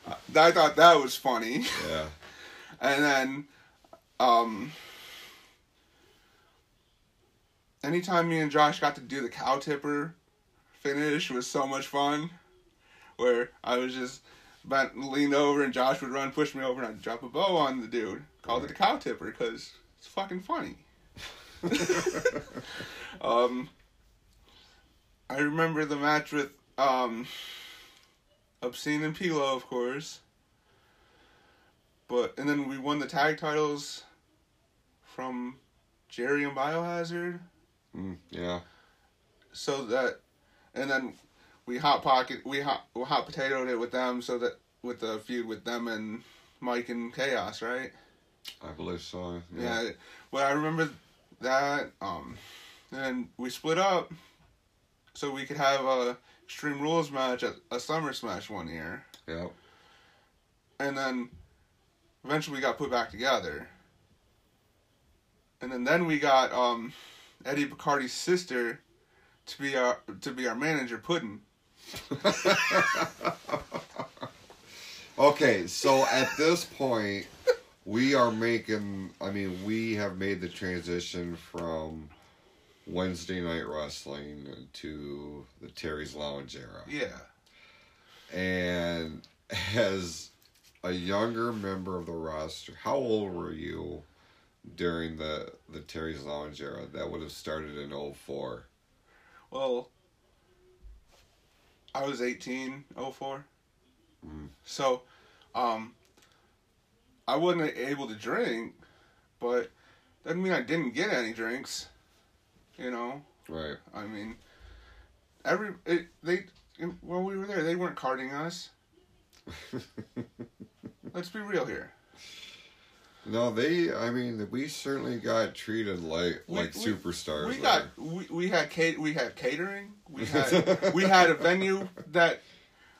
I thought that was funny. Yeah. And then, um, anytime me and Josh got to do the cow tipper finish was so much fun. Where I was just bent, leaned over, and Josh would run, push me over, and I'd drop a bow on the dude. Called it a cow tipper because it's fucking funny. um, I remember the match with um, Obscene and Pilo, of course. But and then we won the tag titles from Jerry and Biohazard. Mm, yeah. So that, and then we hot pocket we hot we hot potatoed it with them. So that with the feud with them and Mike and Chaos, right? I believe so. Yeah. Yeah. Well, I remember that. Um, and we split up so we could have a Extreme Rules match at a Summer Smash one year, Yeah. and then eventually we got put back together. And then then we got um, Eddie Bacardi's sister to be our to be our manager, Puddin. Okay, so at this point, we are making. I mean, we have made the transition from Wednesday night wrestling to the Terri's Lounge era. Yeah. And as a younger member of the roster, how old were you during the the Terri's Lounge era? That would have started in 04. Well, I was 18, 04. Mm. So, um, I wasn't able to drink, but that doesn't mean I didn't get any drinks. You know, Right. I mean, every it, they while we were there, they weren't carding us. Let's be real here. No, they. I mean, we certainly got treated like We- like we- superstars. We got we, we had cat we had catering. We had we had a venue that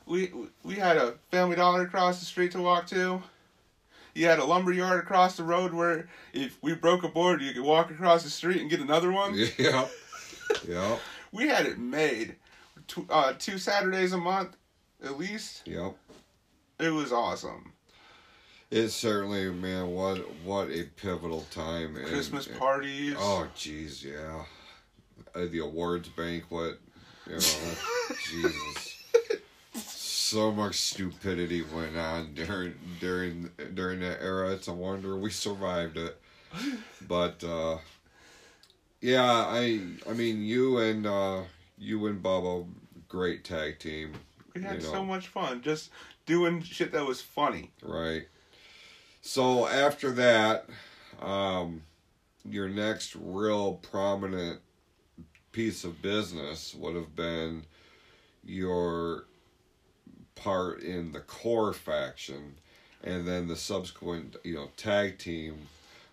we we had a Family Dollar across the street to walk to. You had a lumber yard across the road where if we broke a board, you could walk across the street and get another one. Yeah. yeah. We had it made. Two, uh, two Saturdays a month, at least. Yep. It was awesome. It certainly, man, what what a pivotal time. and- Christmas parties. Oh, jeez, yeah. Uh, the awards banquet, you know, Jesus. So much stupidity went on during during during that era. It's a wonder we survived it. But uh, yeah, I I mean you and uh, you and Bubba, great tag team. we had you know. so much fun just doing shit that was funny. Right. So after that, um, your next real prominent piece of business would have been your part in the core faction and then the subsequent, you know, tag team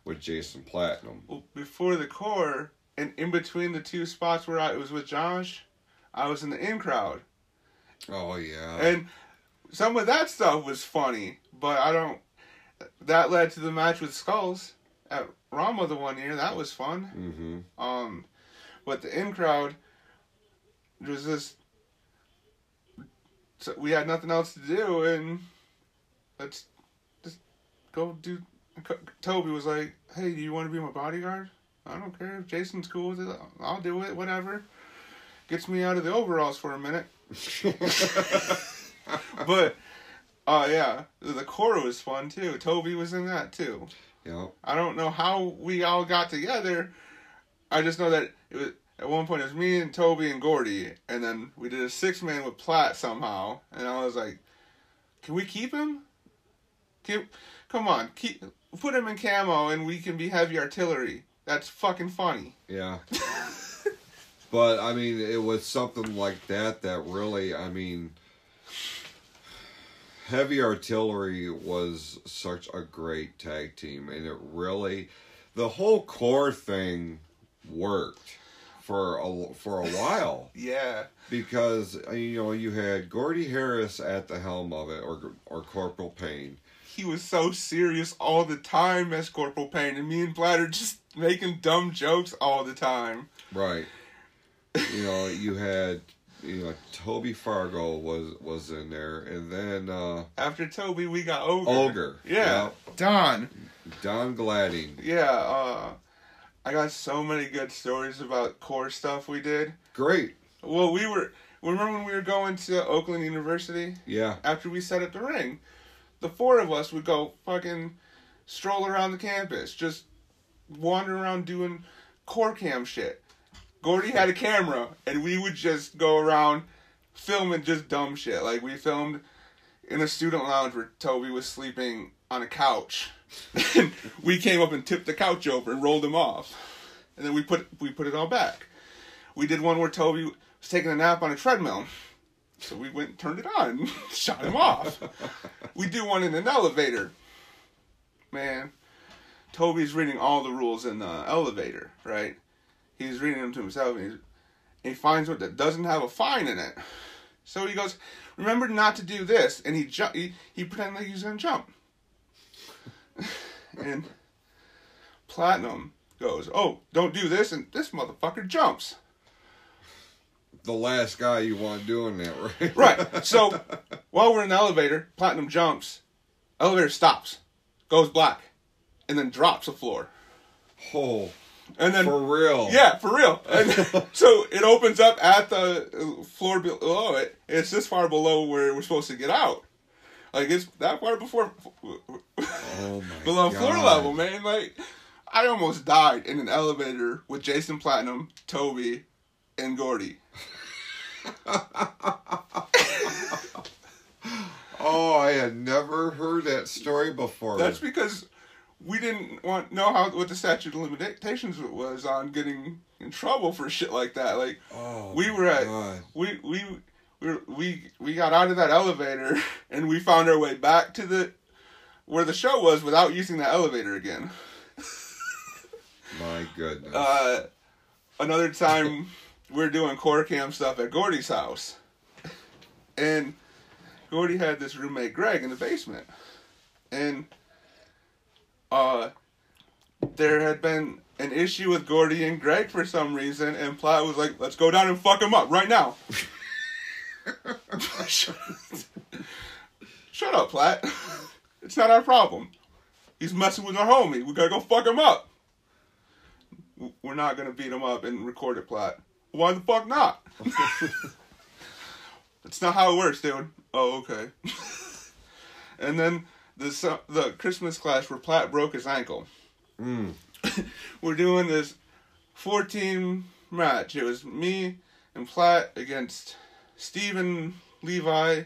with Jason Platinum. Well, before the core and in between the two spots where I was with Josh, I was in the in crowd. Oh yeah. And some of that stuff was funny, but I don't. That led to the match with Skulls at Rama the one year. That was fun. mm-hmm. Um, but the in crowd was just. So we had nothing else to do, and let's just go do. Toby was like, "Hey, do you want to be my bodyguard? I don't care if Jason's cool with it. I'll do it. Whatever." Gets me out of the overalls for a minute. but uh yeah, the core was fun too. Toby was in that too. yep. I don't know how we all got together. I just know that it was at one point it was me and Toby and Gordy, and then we did a six man with Platt somehow, and I was like, "Can we keep him? Keep, come on, keep put him in camo and we can be heavy artillery. That's fucking funny. Yeah. but I mean, it was something like that that really, I mean, heavy artillery was such a great tag team, and it really, the whole core thing worked for a for a while Yeah. because you know you had Gordy Harris at the helm of it, or or Corporal Payne. He was so serious all the time as Corporal Payne, and me and Bladder just making dumb jokes all the time. Right. You know, you had you know Toby Fargo was was in there, and then uh After Toby, we got Ogre. Ogre. Yeah. Don. Don Gladding. Yeah, uh, I got so many good stories about core stuff we did. Great. Well, we were. Remember when we were going to Oakland University? Yeah. After we set up the ring, the four of us would go fucking stroll around the campus, just wander around doing core cam shit. Gordy had a camera, and we would just go around filming just dumb shit. Like we filmed in a student lounge where Toby was sleeping on a couch, and we came up and tipped the couch over and rolled him off, and then we put we put it all back. We did one where Toby was taking a nap on a treadmill. So we went and turned it on, and shot him off. We do one in an elevator. Man, Toby's reading all the rules in the elevator, right? He's reading them to himself, and, he's, and he finds one that doesn't have a fine in it. So he goes, "Remember not to do this," and he ju- he, he pretended like he was gonna jump. and Platinum goes, "Oh, don't do this," and this motherfucker jumps. The last guy you want doing that, right? Right. So while we're in the elevator, Platinum jumps. Elevator stops, goes black, and then drops the floor. Oh, And then for real. yeah, for real. And so it opens up at the uh, floor below it. It's this far below where we're supposed to get out. Like it's that far before Oh my below God. floor level, man. Like I almost died in an elevator with Jason Platinum, Toby, and Gordy. Oh, I had never heard that story before. That's because we didn't want know how what the statute of limitations was on getting in trouble for shit like that. Like oh, we were at God. we we we we we got out of that elevator and we found our way back to the where the show was without using the elevator again. My goodness. Uh, another time we are doing core cam stuff at Gordy's house, and Gordy had this roommate Greg in the basement, and uh, there had been an issue with Gordy and Greg for some reason, and Platt was like, "Let's go down and fuck him up right now." Shut up, Platt. It's not our problem. He's messing with our homie. We gotta go fuck him up. We're not gonna beat him up and record it, Platt. Why the fuck not? That's not how it works, dude. Oh, okay. and then the the Christmas clash where Platt broke his ankle. Mm. We're doing this 14 match. It was me and Platt against Stephen, Levi,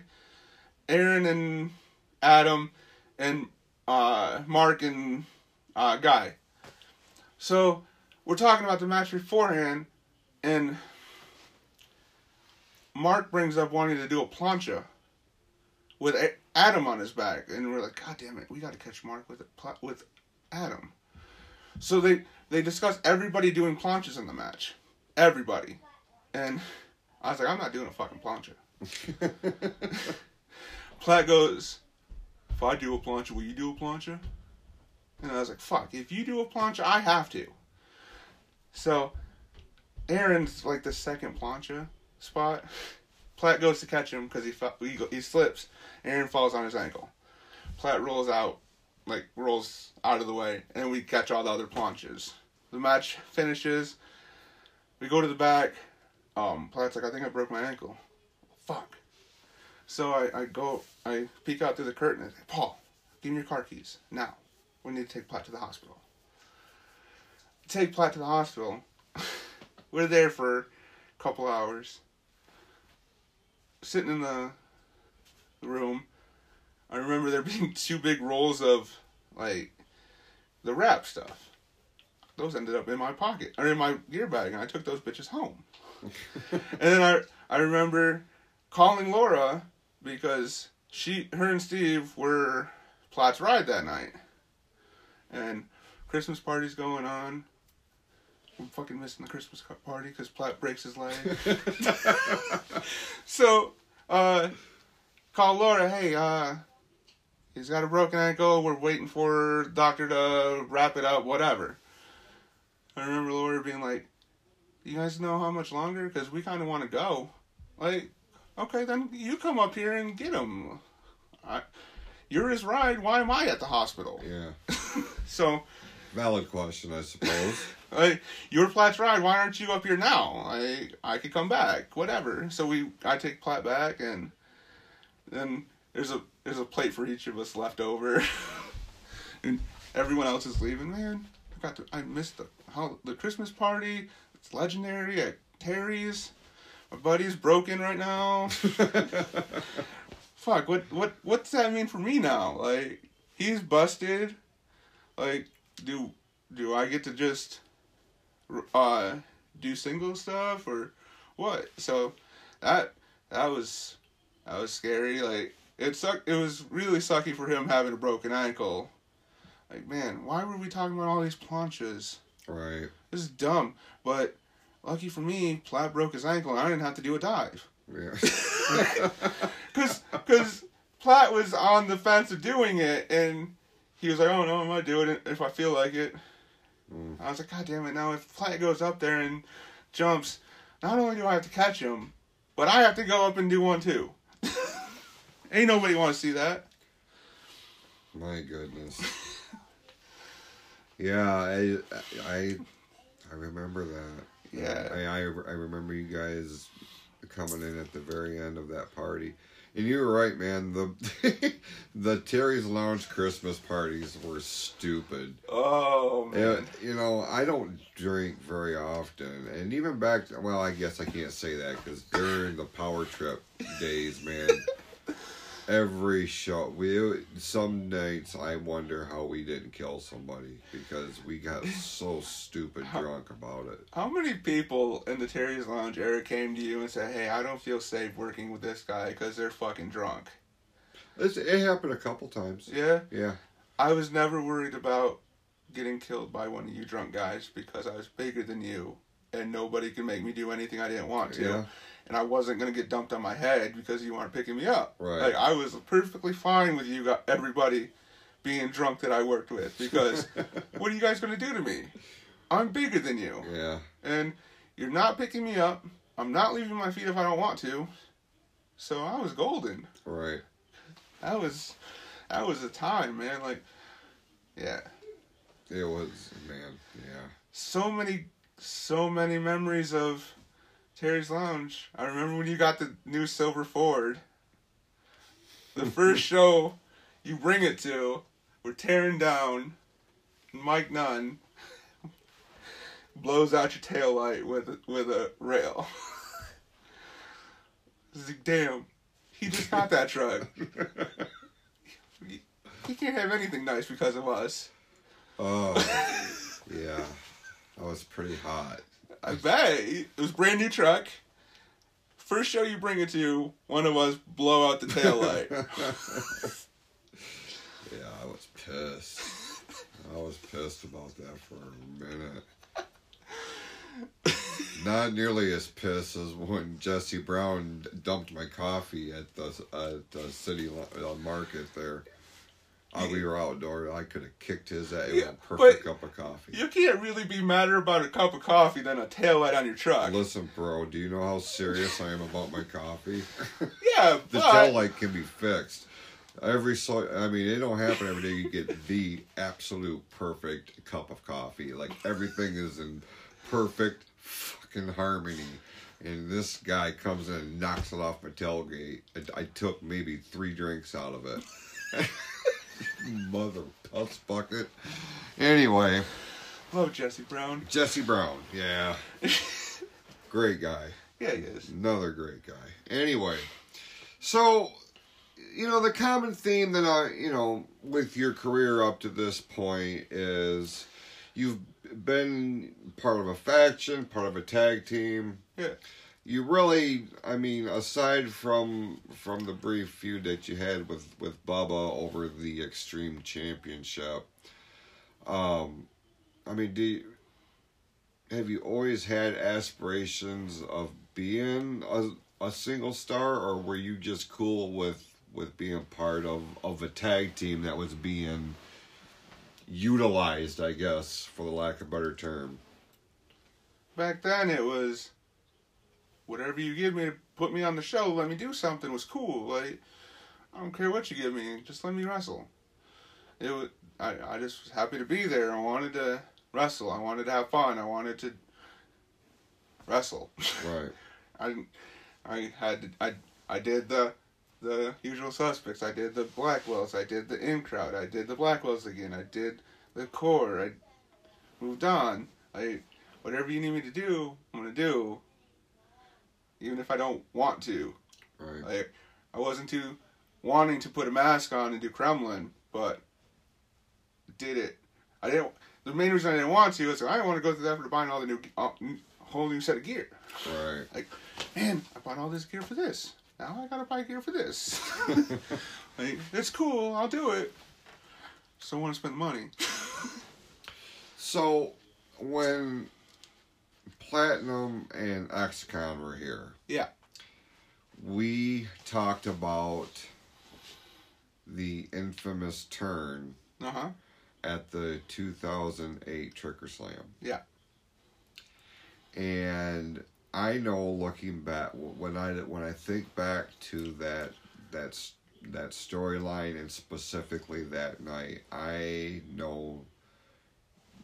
Aaron and Adam, and uh, Mark and uh, Guy. So we're talking about the match beforehand, and Mark brings up wanting to do a plancha with A- Adam on his back, and we're like, God damn it, we got to catch Mark with a pla- with Adam. So they they discuss everybody doing planchas in the match, everybody, and I was like, I'm not doing a fucking plancha. Platt goes, if I do a plancha, will you do a plancha? And I was like, fuck, if you do a plancha, I have to. So, Aaron's like the second plancha spot. Platt goes to catch him because he, he he slips. Aaron falls on his ankle. Platt rolls out, like rolls out of the way, and we catch all the other planches. The match finishes. We go to the back. Um, Platt's like, I think I broke my ankle. Fuck. So I, I go, I peek out through the curtain and say, Paul, give me your car keys now. We need to take Platt to the hospital. Take Platt to the hospital. We're there for a couple hours. Sitting in the room. I remember there being two big rolls of like the wrap stuff. Those ended up in my pocket or in my gear bag, and I took those bitches home. and then I I remember calling Laura because she her and Steve were Platt's ride that night, and Christmas party's going on. I'm fucking missing the Christmas party because Platt breaks his leg. so, uh, call Laura. Hey, uh, he's got a broken ankle. We're waiting for doctor to wrap it up. Whatever. I remember Laura being like, "You guys know how much longer? Because we kind of want to go." Like, okay, then you come up here and get him. I, you're his ride. Why am I at the hospital? Yeah. So, Valid question, I suppose. like, you're Platt's ride. Why aren't you up here now? I I could come back. Whatever. So we I take Platt back, and then there's a there's a plate for each of us left over, and everyone else is leaving. Man, I got to I missed the how the Christmas party. It's legendary at Terri's. My buddy's broken right now. Fuck. What what what's that mean for me now? Like he's busted. Like do do I get to just uh do single stuff or what? So that that was that was scary. Like it sucked. It was really sucky for him having a broken ankle. Like man, why were we talking about all these planchas? right. This is dumb. But lucky for me, Platt broke his ankle and I didn't have to do a dive. Yeah. Cause, cause Platt was on the fence of doing it, and he was like, "Oh no, I'm gonna do it if I feel like it." Mm. I was like, "God damn it!" Now if Platt goes up there and jumps, not only do I have to catch him, but I have to go up and do one too. Ain't nobody want to see that. My goodness. Yeah, I, I, I remember that. Yeah. I, I, I remember you guys coming in at the very end of that party. And you were right, man. The the Terri's Lounge Christmas parties were stupid. Oh man. you know, I don't drink very often, and even back. Well, I guess I can't say that because during the power trip days, man, every show we some nights I wonder how we didn't kill somebody because we got so stupid drunk about it. How many people in the Terri's Lounge era came to you and said, "Hey, I don't feel safe working with this guy because they're fucking drunk"? It's, it happened a couple times. Yeah. Yeah, I was never worried about getting killed by one of you drunk guys because I was bigger than you and nobody could make me do anything I didn't want to. Yeah. And I wasn't going to get dumped on my head because you weren't picking me up. Right. Like, I was perfectly fine with you, gu- everybody being drunk that I worked with because what are you guys going to do to me? I'm bigger than you. yeah, And you're not picking me up. I'm not leaving my feet if I don't want to. So I was golden right. that was that was a time, man. Like, yeah, It was man. Yeah, so many, so many memories of Terri's Lounge. I remember when you got the new silver Ford. The first show you bring it to, we're tearing down. Mike Nunn blows out your tail light with a, with a rail. It's like, damn, he just got that truck. He- He can't have anything nice because of us. oh, yeah. That was pretty hot. I bet it was brand new truck. First show you bring it to, one of us blow out the tail light. Yeah, I was pissed. I was pissed about that for a minute. Not nearly as pissed as when Jesse Brown dumped my coffee at the at the city uh, market there. Uh, we were outdoor. I could have kicked his ass. Yeah, a perfect cup of coffee. you can't really be madder about a cup of coffee than a tail light on your truck. Listen, bro, do you know how serious I am about my coffee? Yeah, the but tail light can be fixed. Every so, I mean, it don't happen every day. You get the absolute perfect cup of coffee. Like everything is in perfect fucking harmony. And this guy comes in and knocks it off my tailgate. I, I took maybe three drinks out of it. Mother putz bucket. Anyway, love Jesse Brown. Jesse Brown, yeah, great guy. Yeah, he is. Another great guy. Anyway, so you know, the common theme that I, you know, with your career up to this point is you've been part of a faction, part of a tag team. Yeah. You really, I mean, aside from from the brief feud that you had with with Bubba over the Extreme Championship, um, I mean, do you, have you always had aspirations of being a a single star, or were you just cool with with being part of of a tag team that was being utilized, I guess, for the lack of a better term? Back then, it was whatever you give me to put me on the show, let me do something was cool. Like, I don't care what you give me, just let me wrestle. It was, I, I just was happy to be there. I wanted to wrestle. I wanted to have fun. I wanted to wrestle. Right. I, I had I I did the the usual suspects. I did the Blackwells. I did the in crowd. I did the Blackwells again. I did the core. I moved on. I whatever you need me to do, I'm gonna do. Even if I don't want to. Right. I I wasn't too wanting to put a mask on and do Kremlin, but did it. I didn't. The main reason I didn't want to is I didn't want to go through the effort of buying all the new, uh, whole new set of gear. Right. Like, man, I bought all this gear for this. Now I gotta buy gear for this. like, it's cool. I'll do it. So don't want to spend the money. So when Platinum and Xcon were here, Yeah. we talked about the infamous turn Uh huh. at the 2008 Trick or Slam. Yeah. And I know looking back when I when I think back to that that's that storyline and specifically that night, I know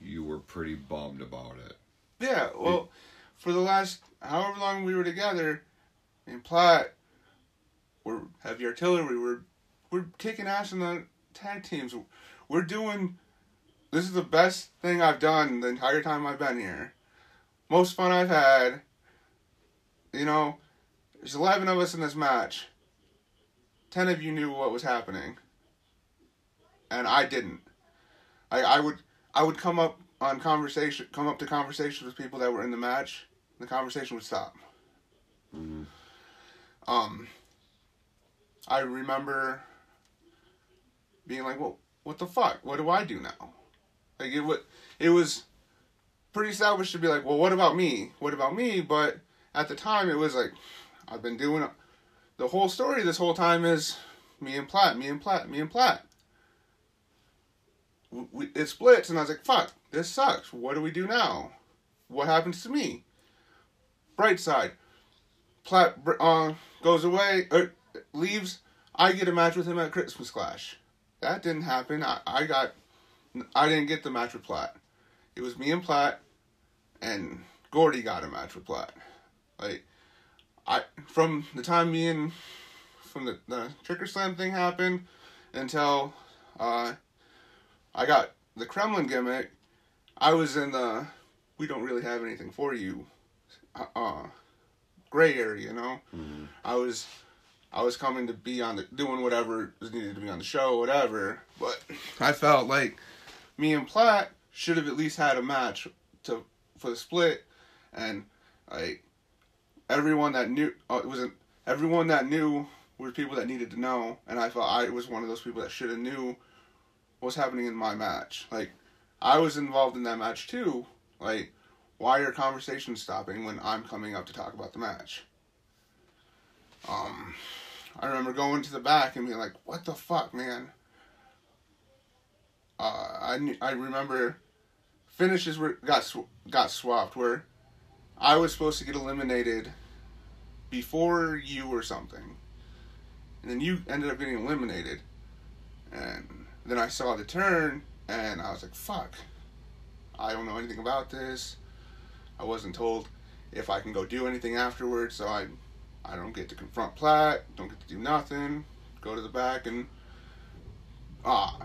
you were pretty bummed about it. Yeah. Well, for the last however long we were together, in Platt, we're heavy artillery. We're we're kicking ass in the tag teams. We're doing. This is the best thing I've done the entire time I've been here. Most fun I've had. You know, there's 11 of us in this match. 10 of you knew what was happening. And I didn't. I, I would I would come up on conversation come up to conversations with people that were in the match. The conversation would stop. Mhm. Um I remember being like, "Well, what the fuck? What do I do now?" Like it was it was pretty selfish to be like, "Well, what about me? What about me?" But at the time it was like I've been doing the whole story this whole time is me and Platt, me and Platt, me and Platt. We, it splits, and I was like, "Fuck, this sucks. What do we do now? What happens to me?" Bright side, Platt uh, goes away, or leaves. I get a match with him at Christmas Clash. That didn't happen. I, I got, I didn't get the match with Platt. It was me and Platt, and Gordy got a match with Platt. Like, I from the time me and from the the Trick or Slam thing happened until uh, I got the Kremlin gimmick. I was in the we don't really have anything for you, uh, uh gray area. You know, Mhm. I was I was coming to be on the doing whatever was needed to be on the show, whatever. But I felt like me and Platt should have at least had a match to for the split, and like everyone that knew uh, it wasn't everyone that knew were people that needed to know, and I felt I was one of those people that should have knew what was happening in my match. Like I was involved in that match too. Like why are conversations stopping when I'm coming up to talk about the match? Um, I remember going to the back and being like, "What the fuck, man." Uh, I I remember finishes were got sw- got swapped where I was supposed to get eliminated before you or something, and then you ended up getting eliminated, and then I saw the turn and I was like, "Fuck." I don't know anything about this. I wasn't told if I can go do anything afterwards, so I I don't get to confront Platt, don't get to do nothing, go to the back and ah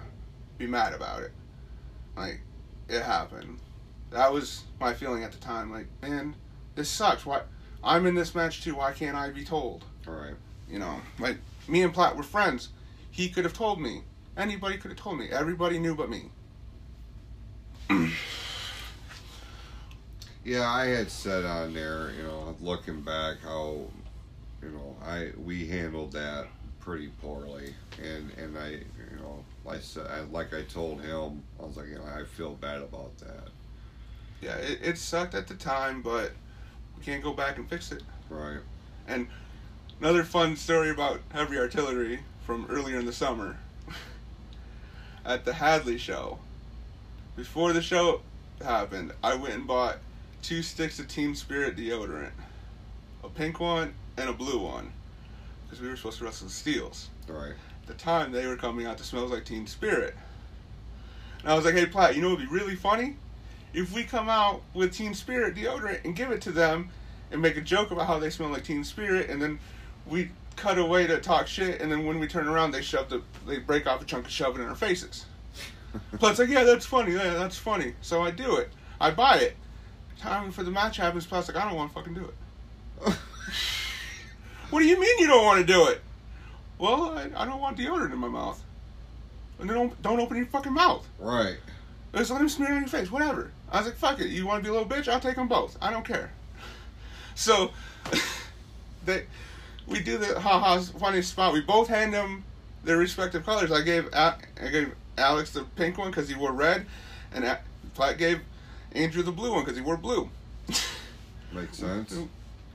be mad about it. Like it happened. That was my feeling at the time. Like, man, this sucks. Why I'm in this match too, why can't I be told? All right. You know, like me and Platt were friends. He could have told me. Anybody could have told me. Everybody knew but me. Yeah, I had said on there, you know, looking back, how, you know, I we handled that pretty poorly, and and I, you know, I said, I, like I told him, I was like, you know, I feel bad about that. Yeah, it, it sucked at the time, but we can't go back and fix it. Right. And another fun story about heavy artillery from earlier in the summer. At the Hadley show, before the show happened, I went and bought two sticks of Team Spirit deodorant, a pink one and a blue one, because we were supposed to wrestle the Steels. Right. At the time, they were coming out to Smells Like Team Spirit. And I was like, hey, Platt, you know what would be really funny? If we come out with Team Spirit deodorant and give it to them and make a joke about how they smell like Team Spirit, and then we cut away to talk shit, and then when we turn around, they shove the, they break off a chunk and shove it in our faces. Platt's like, yeah, that's funny, yeah, that's funny. So I do it. I buy it. Time for the match happens, Platt's like, I don't want to fucking do it. What do you mean you don't want to do it? Well, I, I don't want deodorant in my mouth. And then don't don't open your fucking mouth. Right. Just let him smear it on your face. Whatever. I was like, fuck it. You want to be a little bitch? I'll take them both. I don't care. So, they, we do the ha ha's funny spot. We both hand them their respective colors. I gave I gave Alex the pink one because he wore red, and A- Platt gave Andrew the blue one because he wore blue. Makes sense.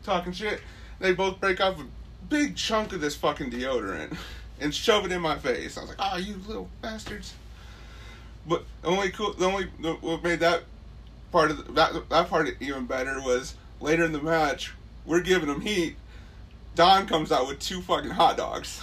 talking shit. They both break off a big chunk of this fucking deodorant and shove it in my face. I was like, "Oh, you little bastards!" But the only cool, the only the, what made that part of the, that that part even better was later in the match. We're giving them heat. Don comes out with two fucking hot dogs.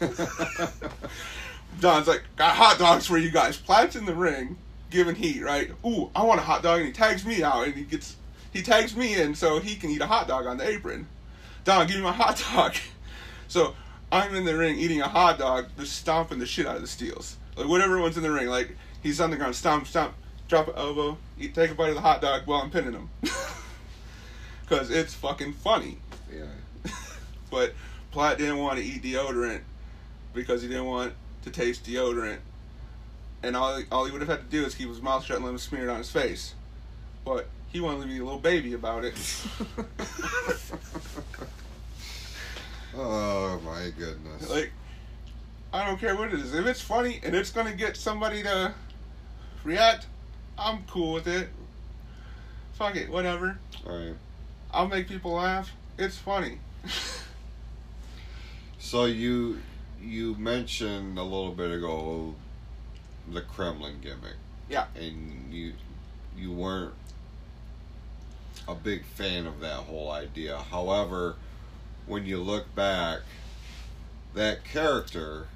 Don's like, got hot dogs for you guys. Platt's in the ring, giving heat, right? Ooh, I want a hot dog, and he tags me out, and he gets he tags me in so he can eat a hot dog on the apron. Don, give me my hot dog. So I'm in the ring eating a hot dog, just stomping the shit out of the steels. Like whatever one's in the ring, like he's on the ground, stomp, stomp, drop an elbow, eat, take a bite of the hot dog while I'm pinning him. Cause it's fucking funny. Yeah. But Platt didn't want to eat deodorant because he didn't want to taste deodorant. And all, all he would have had to do is keep his mouth shut and let him smear it on his face. But he wanted to be a little baby about it. oh my goodness. like, I don't care what it is. If it's funny and it's going to get somebody to react, I'm cool with it. Fuck it, whatever. Right. I'll make people laugh. It's funny. So you you mentioned a little bit ago the Kremlin gimmick. Yeah. And you you weren't a big fan of that whole idea. However, when you look back, that character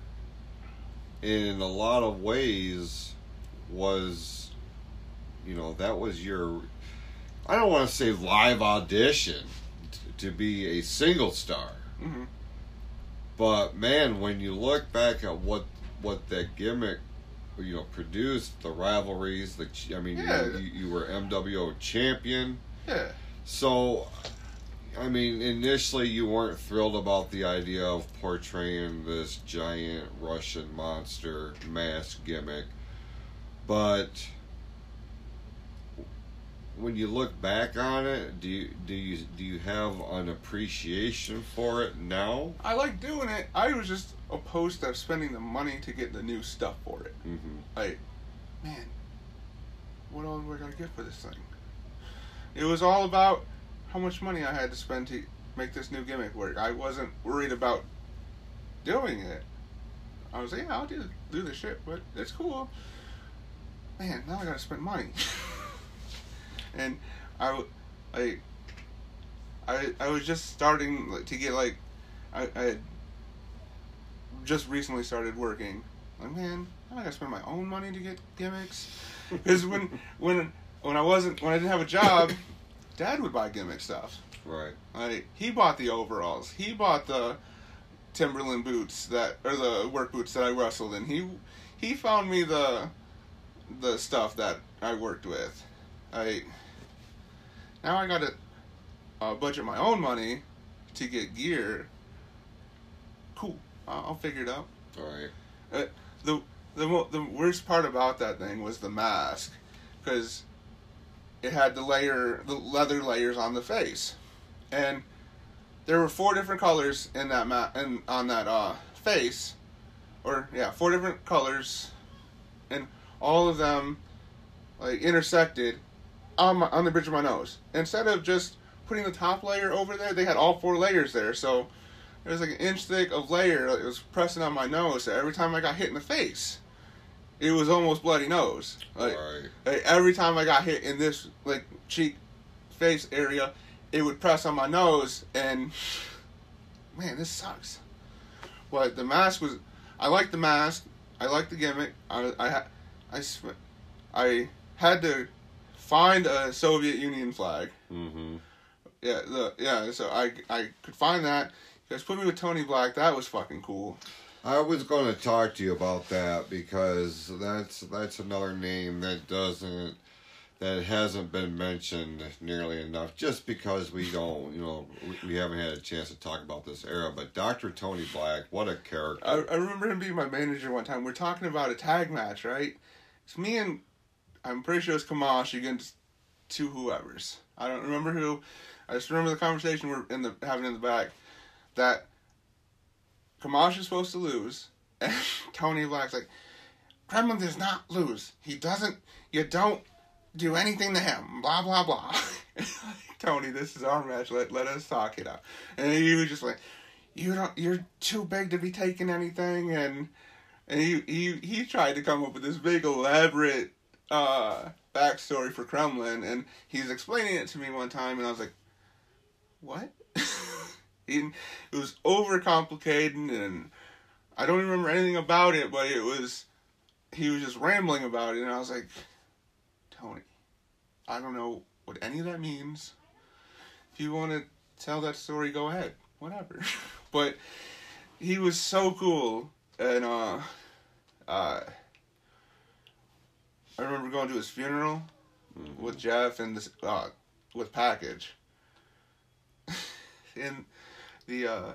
in a lot of ways was you know, that was your I don't want to say live audition t- to be a single star. hmm But man, when you look back at what what that gimmick, you know, produced, the rivalries, the I mean, Yeah. you, you, you were MWO champion, Yeah. so I mean, initially you weren't thrilled about the idea of portraying this giant Russian monster mask gimmick, but when you look back on it, do you do you do you have an appreciation for it now? I like doing it. I was just opposed to spending the money to get the new stuff for it. Mm-hmm. Like, man, what all do I gotta get for this thing? It was all about how much money I had to spend to make this new gimmick work. I wasn't worried about doing it. I was like, yeah, I'll do do this shit, but it's cool. Man, now I gotta spend money. and I, like, I I was just starting like, to get like, I, I just recently started working. Like, man, I gotta spend my own money to get gimmicks. Because when when when I wasn't when I didn't have a job, Dad would buy gimmick stuff. Right. Like he bought the overalls. He bought the Timberland boots that or the work boots that I wrestled in. He he found me the the stuff that I worked with. I now I got to uh, budget my own money to get gear. Cool. I'll, I'll figure it out. All right. Uh, the the the worst part about that thing was the mask, because it had the layer, the leather layers on the face, and there were four different colors in that ma- in on that uh face, or yeah, four different colors, and all of them like intersected on my, on the bridge of my nose. Instead of just putting the top layer over there, they had all four layers there, so. It was like an inch thick of layer. It was pressing on my nose. So every time I got hit in the face, it was almost bloody nose. Like, right. like every time I got hit in this like cheek, face area, it would press on my nose, and man, this sucks. But the mask was, I liked the mask. I liked the gimmick. I I I, I had to find a Soviet Union flag. Mm-hmm. Yeah, the, yeah. So I I could find that. You guys put me with Tony Black. That was fucking cool. I was going to talk to you about that because that's that's another name that doesn't that hasn't been mentioned nearly enough. Just because we don't, you know, we, we haven't had a chance to talk about this era. But Doctor Tony Black, what a character! I, I remember him being my manager one time. We're talking about a tag match, right? It's me and I'm pretty sure it's Kamash against two whoever's. I don't remember who. I just remember the conversation we're in the having in the back that Kamash is supposed to lose, and Tony Black's like, Kremlin does not lose. He doesn't. You don't do anything to him. Blah blah blah. Tony, this is our match. Let let us talk it out. And he was just like, you don't. You're too big to be taking anything, and and he he he tried to come up with this big elaborate uh backstory for Kremlin, and he's explaining it to me one time, and I was like, what? it was overcomplicated, and I don't remember anything about it, but it was he was just rambling about it, and I was like, Tony, I don't know what any of that means. If you want to tell that story, go ahead, whatever. but he was so cool, and uh, uh, I remember going to his funeral with Jeff and this uh, with package. In the uh,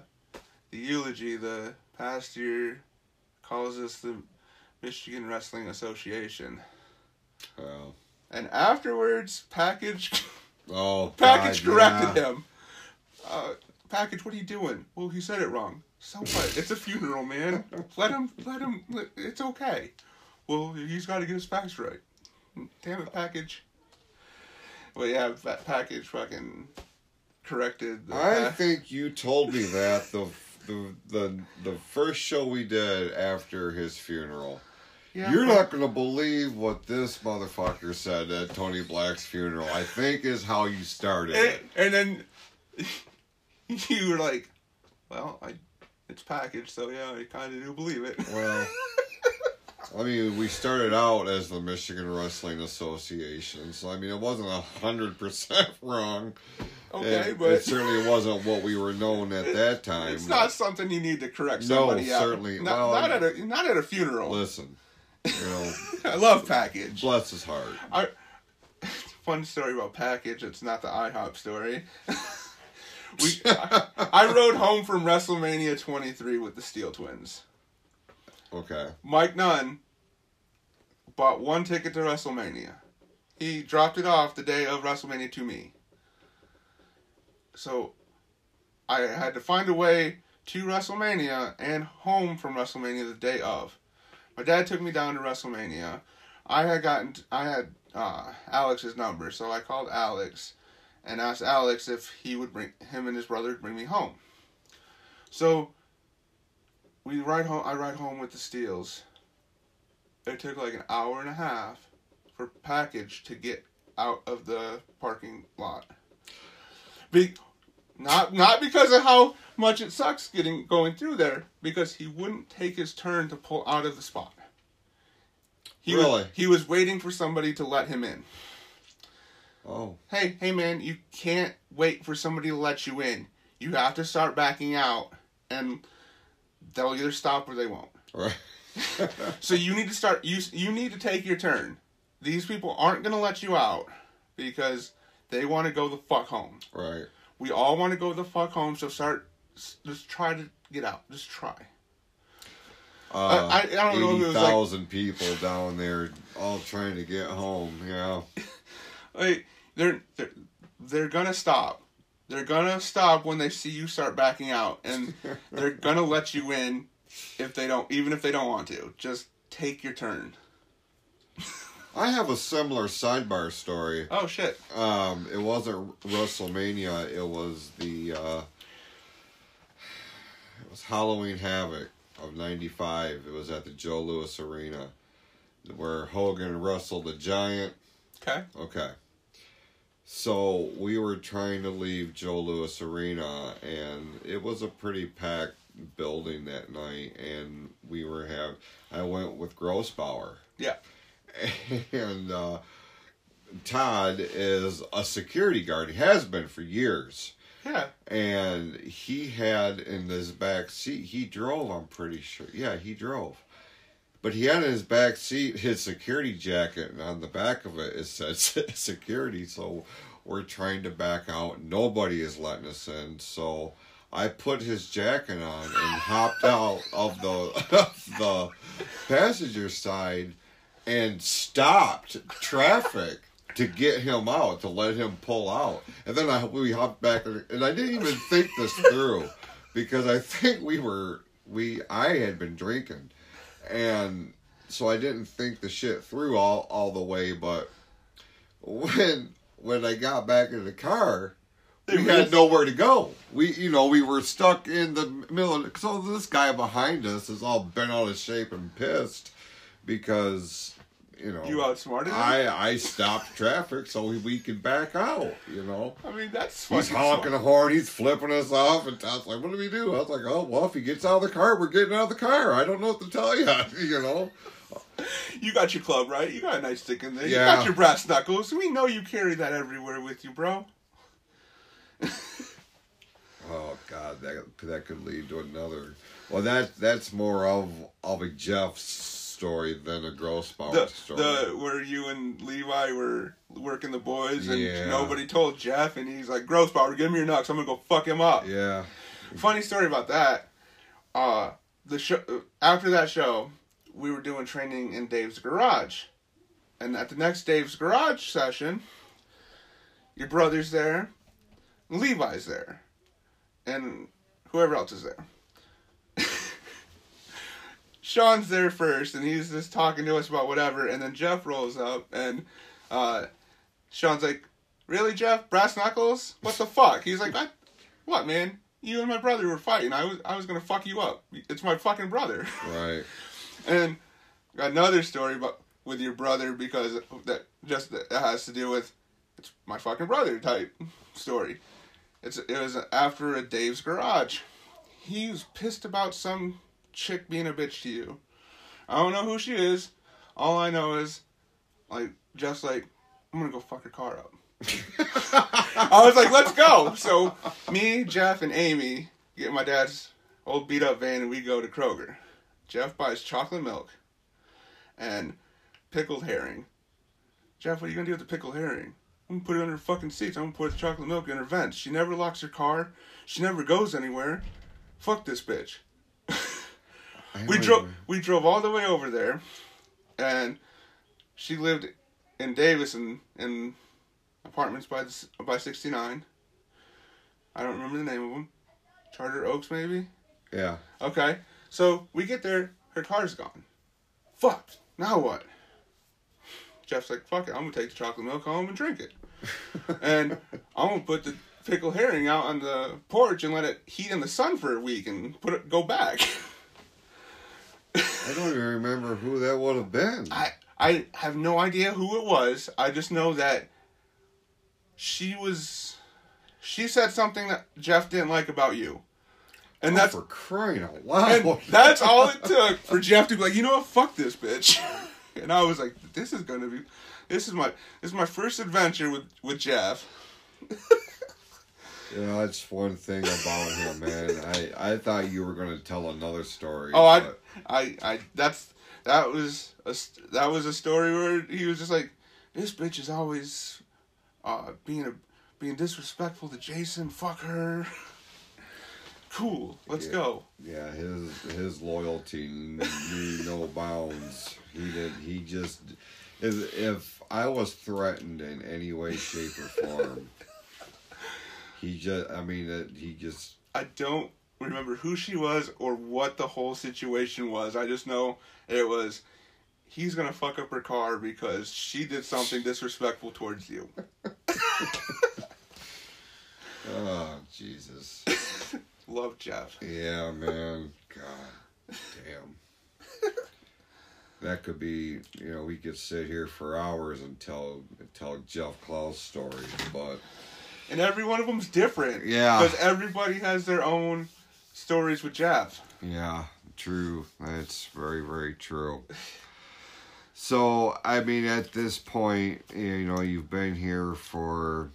the eulogy, the pastor calls us the Michigan Wrestling Association, Well, and afterwards, package oh, package God, corrected yeah. him. Uh, package, what are you doing? Well, he said it wrong. So what? It's a funeral, man. Let him. Let him. let- It's okay. Well, he's got to get his facts right. Damn it, package. Well, yeah, that package fucking corrected. I think you told me that the the the the first show we did after his funeral. Yeah, You're but- not gonna believe what this motherfucker said at Tony Black's funeral. I think is how you started And, and then you were like, "Well, I, it's packaged, so yeah, I kind of do believe it." Well, I mean, we started out as the Michigan Wrestling Association, so I mean, it wasn't a hundred percent wrong. okay, And but it certainly wasn't what we were known at that time. It's not something you need to correct No, somebody out. certainly. Not, Well, not at a not at a funeral. Listen, you know, I love package. bless his heart. I fun story about package. It's not the IHOP story. we I, I rode home from WrestleMania 23 with the Steel Twins. Okay. Mike Nunn bought one ticket to WrestleMania. He dropped it off the day of WrestleMania to me. So I had to find a way to WrestleMania and home from WrestleMania the day of. My dad took me down to WrestleMania. I had gotten I had uh, Alex's number, so I called Alex and asked Alex if he would bring him and his brother bring me home. So we ride home. I ride home with the Steels. It took like an hour and a half for package to get out of the parking lot. Be, not not because of how much it sucks getting going through there, because he wouldn't take his turn to pull out of the spot. He Really? was, he was waiting for somebody to let him in. Oh, Hey, hey man, you can't wait for somebody to let you in. You have to start backing out and they'll either stop or they won't. right. So you need to start you you need to take your turn. These people aren't going to let you out because they want to go the fuck home. right. We all want to go the fuck home, so start just try to get out. Just try. uh, I- I don't know if it was like- 80,000 people down there all trying to get home. Yeah. Like they're they're they're gonna stop. They're gonna stop when they see you start backing out, and they're gonna let you in if they don't, even if they don't want to. Just take your turn. I have a similar sidebar story. Oh shit! Um, it wasn't WrestleMania. It was the uh, it was Halloween Havoc of '95. It was at the Joe Louis Arena, where Hogan wrestled the Giant. Okay. Okay. So we were trying to leave Joe Louis Arena, and it was a pretty packed building that night. And we were have I went with Grossbauer, Yeah. and uh, Todd is a security guard. He has been for years, Yeah. and he had in his back seat. He drove. I'm pretty sure. Yeah, he drove. But he had in his back seat his security jacket, and on the back of it it says security. So we're trying to back out. Nobody is letting us in. So I put his jacket on and hopped out of the of the passenger side and stopped traffic to get him out to let him pull out. And then I we hopped back and I didn't even think this through because I think we were we I had been drinking and so I didn't think the shit through all all the way. But when when I got back in the car, we They had nowhere to go. We you know we were stuck in the middle. Of, so this guy behind us is all bent out of shape and pissed because you know You outsmarted him. I I stopped traffic so we, could back out. You know. I mean, that's He's honking smart. the horn. He's flipping us off, and Todd's like, "What do we do?" I was like, "Oh, well, if he gets out of the car, we're getting out of the car. I don't know what to tell you." You know? You got your club, right? You got a nice stick in there. You got your brass knuckles. We know you carry that everywhere with you, bro. Oh God, that that could lead to another. Well, that that's more of of a Jeff story than a Grossbauer The, story. the where you and Levi were working the boys and Yeah. nobody told Jeff and he's like, Grossbauer, give me your nuts. I'm gonna go fuck him up. yeah, Funny story about that. Uh, the show after that show, we were doing training in Dave's garage, and at the next Dave's garage session, your brother's there, Levi's there, and whoever else is there. Sean's there first, and he's just talking to us about whatever, and then Jeff rolls up, and uh, Sean's like, "Really, Jeff? Brass knuckles? What the fuck?" He's like, "I, what, man? You and my brother were fighting. I was, I was gonna fuck you up. It's my fucking brother." right. And got another story about with your brother because that just that has to do with it's my fucking brother type story. It's it was after a Dave's garage. He was pissed about some chick being a bitch to you. I don't know who she is. All I know is like just like I'm gonna go fuck her car up. I was like, let's go. So me, Jeff, and Amy get my dad's old beat up van and we go to Kroger. Jeff buys chocolate milk and pickled herring. Jeff, what are you gonna do with the pickled herring? I'm gonna put it under her fucking seats. I'm gonna put the chocolate milk in her vents. She never locks her car. She never goes anywhere. Fuck this bitch. We drove we drove all the way over there and she lived in Davison, in apartments by the, by 69. I don't remember the name of them. Charter Oaks maybe? Yeah. Okay. So we get there, her car's gone. Fuck. Now what? Jeff's like, fuck it, I'm gonna take the chocolate milk home and drink it. and I'm gonna put the pickled herring out on the porch and let it heat in the sun for a week and put it go back. I don't even remember who that would have been. I I have no idea who it was. I just know that she was she said something that Jeff didn't like about you. And Oh, that's for crying out loud. that's all it took for Jeff to be like, you know what, fuck this bitch. And I was like, this is gonna be, this is my, this is my first adventure with with Jeff. You know, that's one thing about him, man. I, I thought you were going to tell another story. Oh, I, I, I, that's that was a that was a story where he was just like, this bitch is always, uh, being a being disrespectful to Jason. Fuck her. cool. Let's Yeah. go. Yeah, his his loyalty knew no bounds. He did. He just. If, if I was threatened in any way, shape, or form, he just. I mean, it, he just. I don't remember who she was or what the whole situation was. I just know it was he's gonna fuck up her car because she did something disrespectful towards you. Oh Jesus. Love Jeff. Yeah, man. God damn. That could be, you know, we could sit here for hours and tell tell Jeff Klaus stories, but And every one of them's different. Yeah. Because everybody has their own stories with Jeff. yeah, true. That's very very true. So, I mean, at this point, you know, you've been here for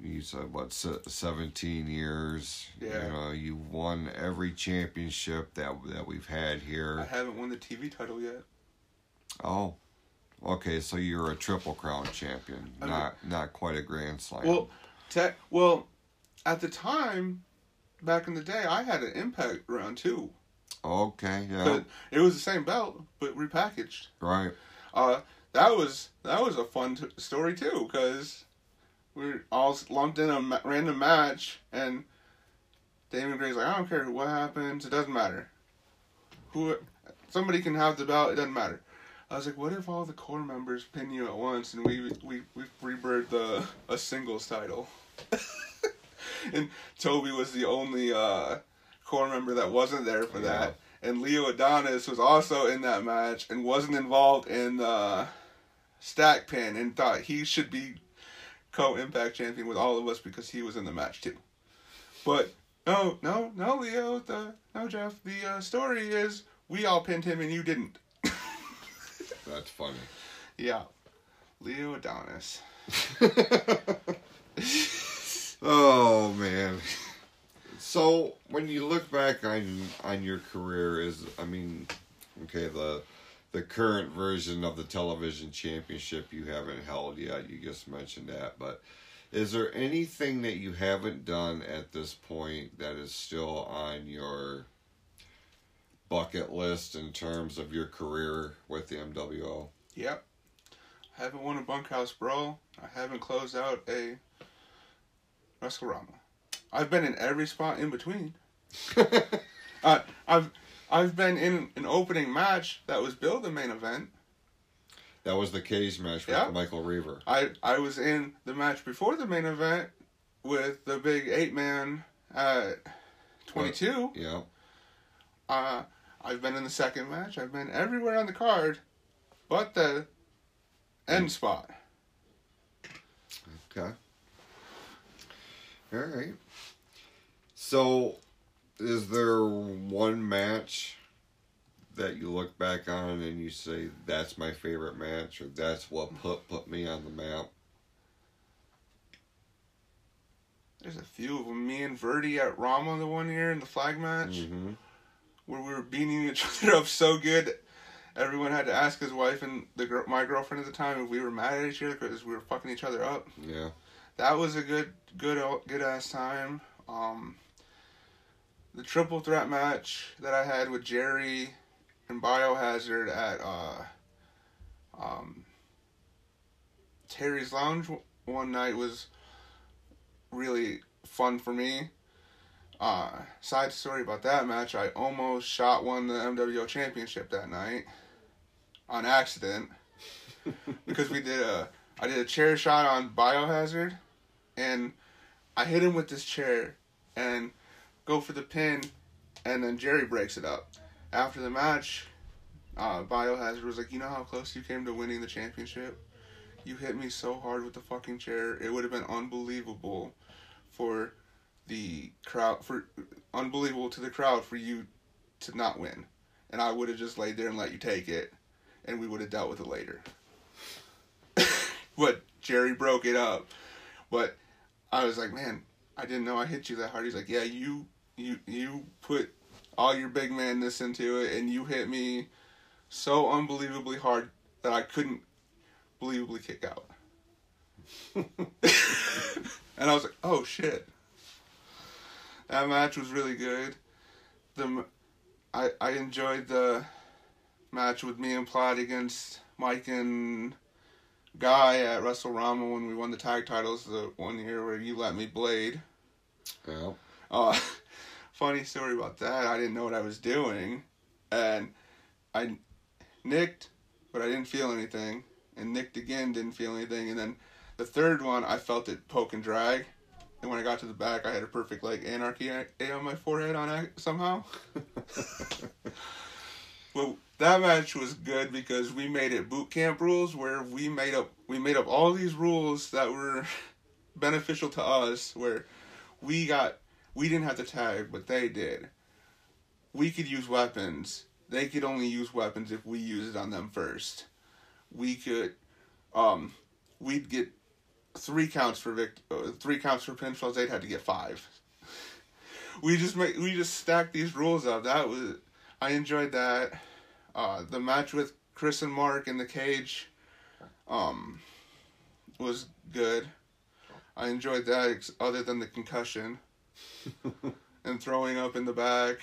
you said what 17 years. Yeah. You know, you've won every championship that that we've had here. I haven't won the TV title yet. Oh, okay. So you're a triple crown champion, I mean- not not quite a grand slam. Well, te- well, at the time, back in the day, I had an Impact round too. okay, yeah, But it was the same belt, but repackaged. right. Uh, that was that was a fun t- story too, because we are all lumped in a ma- random match, and Damon Gray's like, I don't care what happens, it doesn't matter. Who, somebody can have the belt, it doesn't matter. I was like, what if all the core members pin you at once, and we we we rebirth the a singles title? and Toby was the only uh, core member that wasn't there for that. And Leo Adonis was also in that match and wasn't involved in the stack pin and thought he should be co impact champion with all of us because he was in the match too. But no, no, no, Leo, the no Jeff. The uh, story is we all pinned him and you didn't. That's funny. Yeah, Leo Adonis. oh man. So when you look back on on your career, is I mean, okay, the the current version of the television championship you haven't held yet. You just mentioned that, but is there anything that you haven't done at this point that is still on your bucket list in terms of your career with the MWO? Yep. I haven't won a bunkhouse brawl. I haven't closed out a WrestleRama. I've been in every spot in between. uh, I've I've been in an opening match that was billed the main event. That was the cage match with Yeah. Michael Reaver. I I was in the match before the main event with the big eight man at twenty two. Yeah. Uh, I've been in the second match. I've been everywhere on the card, but the end spot. Okay. All right. So, is there one match that you look back on and you say that's my favorite match, or that's what put put me on the map? There's a few of them. Me and Verdi at Rama the one year in the flag match. Mm-hmm. Where we were beating each other up so good, everyone had to ask his wife and the girl, my girlfriend at the time if we were mad at each other because we were fucking each other up. Yeah. That was a good, good, good ass time. Um, the triple threat match that I had with Jerry and Biohazard at uh, um, Terri's Lounge one night was really fun for me. Uh, side story about that match, I almost shot won the MWO championship that night on accident because we did a I did a chair shot on Biohazard and I hit him with this chair and go for the pin and then Jerry breaks it up. After the match, uh, Biohazard was like, "You know how close you came to winning the championship? You hit me so hard with the fucking chair. It would have been unbelievable for the crowd for unbelievable to the crowd for you to not win. And I would have just laid there and let you take it and we would have dealt with it later. but Jerry broke it up. But I was like, man, I didn't know I hit you that hard. He's like, yeah, you you you put all your big manness into it and you hit me so unbelievably hard that I couldn't believably kick out. and I was like, oh shit. That match was really good. The I I enjoyed the match with me and Platt against Mike and Guy at WrestleRama when we won the tag titles the one year where you let me blade. Yeah. Uh, funny story about that. I didn't know what I was doing, and I nicked, but I didn't feel anything, and nicked again, didn't feel anything, and then the third one I felt it poke and drag, and when I got to the back, I had a perfect like anarchy A on my forehead on it somehow. well, that match was good because we made it boot camp rules where we made up we made up all these rules that were beneficial to us where we got we didn't have to tag, but they did. We could use weapons. They could only use weapons if we use it on them first. We could, um, we'd get three counts for vict- uh, three counts for pinfalls. They'd had to get five. we just make we just stacked these rules up. That was I enjoyed that. Uh, the match with Chris and Mark in the cage, um, was good. I enjoyed that, ex- other than the concussion and throwing up in the back.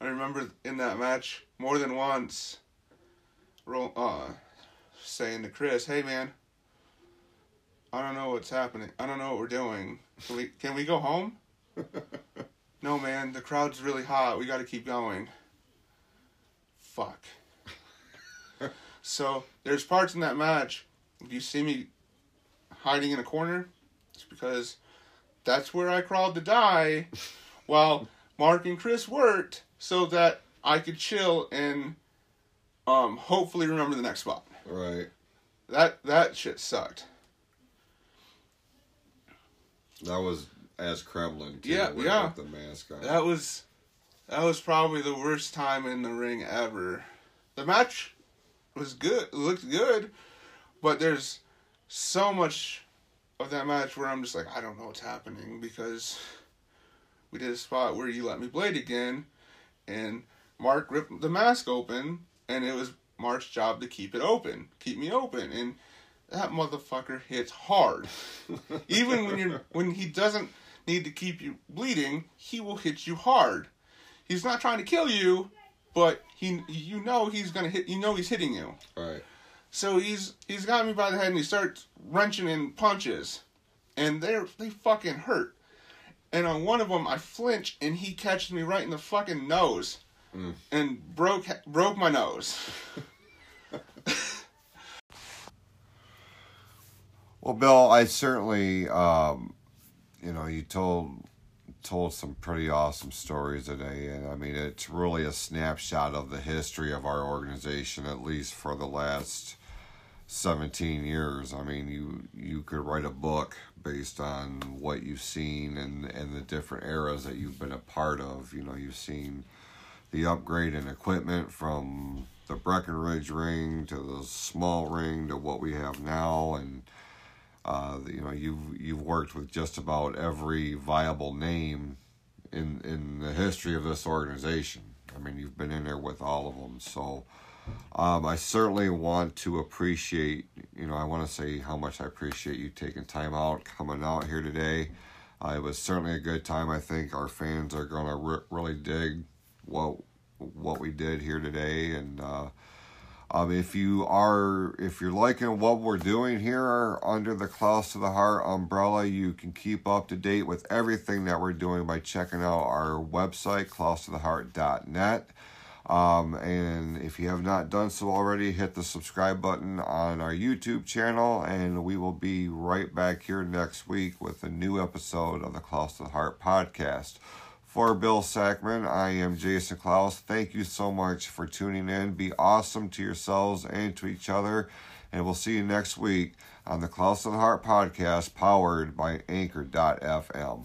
I remember in that match more than once, ro- uh, saying to Chris, "Hey man, I don't know what's happening. I don't know what we're doing. Can we can we go home?" no man, the crowd's really hot. We got to keep going. Fuck. so there's parts in that match. If you see me hiding in a corner, it's because that's where I crawled to die while Mark and Chris worked so that I could chill and um hopefully remember the next spot. Right. That that shit sucked. That was as Kremlin. Too, Yeah, yeah. The mask on. That was that was probably the worst time in the ring ever. The match was good, looked good, but there's so much of that match where I'm just like, I don't know what's happening because we did a spot where you let me blade again, and Mark ripped the mask open, and it was Mark's job to keep it open, keep me open, and that motherfucker hits hard. Even when you're when he doesn't need to keep you bleeding, he will hit you hard. He's not trying to kill you, but he you know he's gonna hit. You know he's hitting you. Right. So he's he's got me by the head and he starts wrenching in punches, and they are they fucking hurt. And on one of them, I flinch and he catches me right in the fucking nose, Mm. and broke broke my nose. Well, Bill, I certainly, um, you know, you told told some pretty awesome stories today, and I mean, it's really a snapshot of the history of our organization, at least for the last seventeen years. I mean, you you could write a book based on what you've seen and and the different eras that you've been a part of. You know, you've seen the upgrade in equipment from the Breckenridge ring to the small ring to what we have now, and uh, you know you've you've worked with just about every viable name in in the history of this organization. I mean, you've been in there with all of them, so. Um, I certainly want to appreciate, you know, I want to say how much I appreciate you taking time out, coming out here today. Uh, it was certainly a good time. I think our fans are going to re- really dig what what we did here today, and uh, um, if you are if you're liking what we're doing here under the Klaus to the Heart umbrella, you can keep up to date with everything that we're doing by checking out our website, klaustotheheart.net. Um, and if you have not done so already, hit the subscribe button on our YouTube channel, and we will be right back here next week with a new episode of the Klaus to the Heart podcast. For Bill Sackman, I am Jason Klaus. Thank you so much for tuning in. Be awesome to yourselves and to each other, and we'll see you next week on the Klaus the Heart podcast powered by Anchor.fm.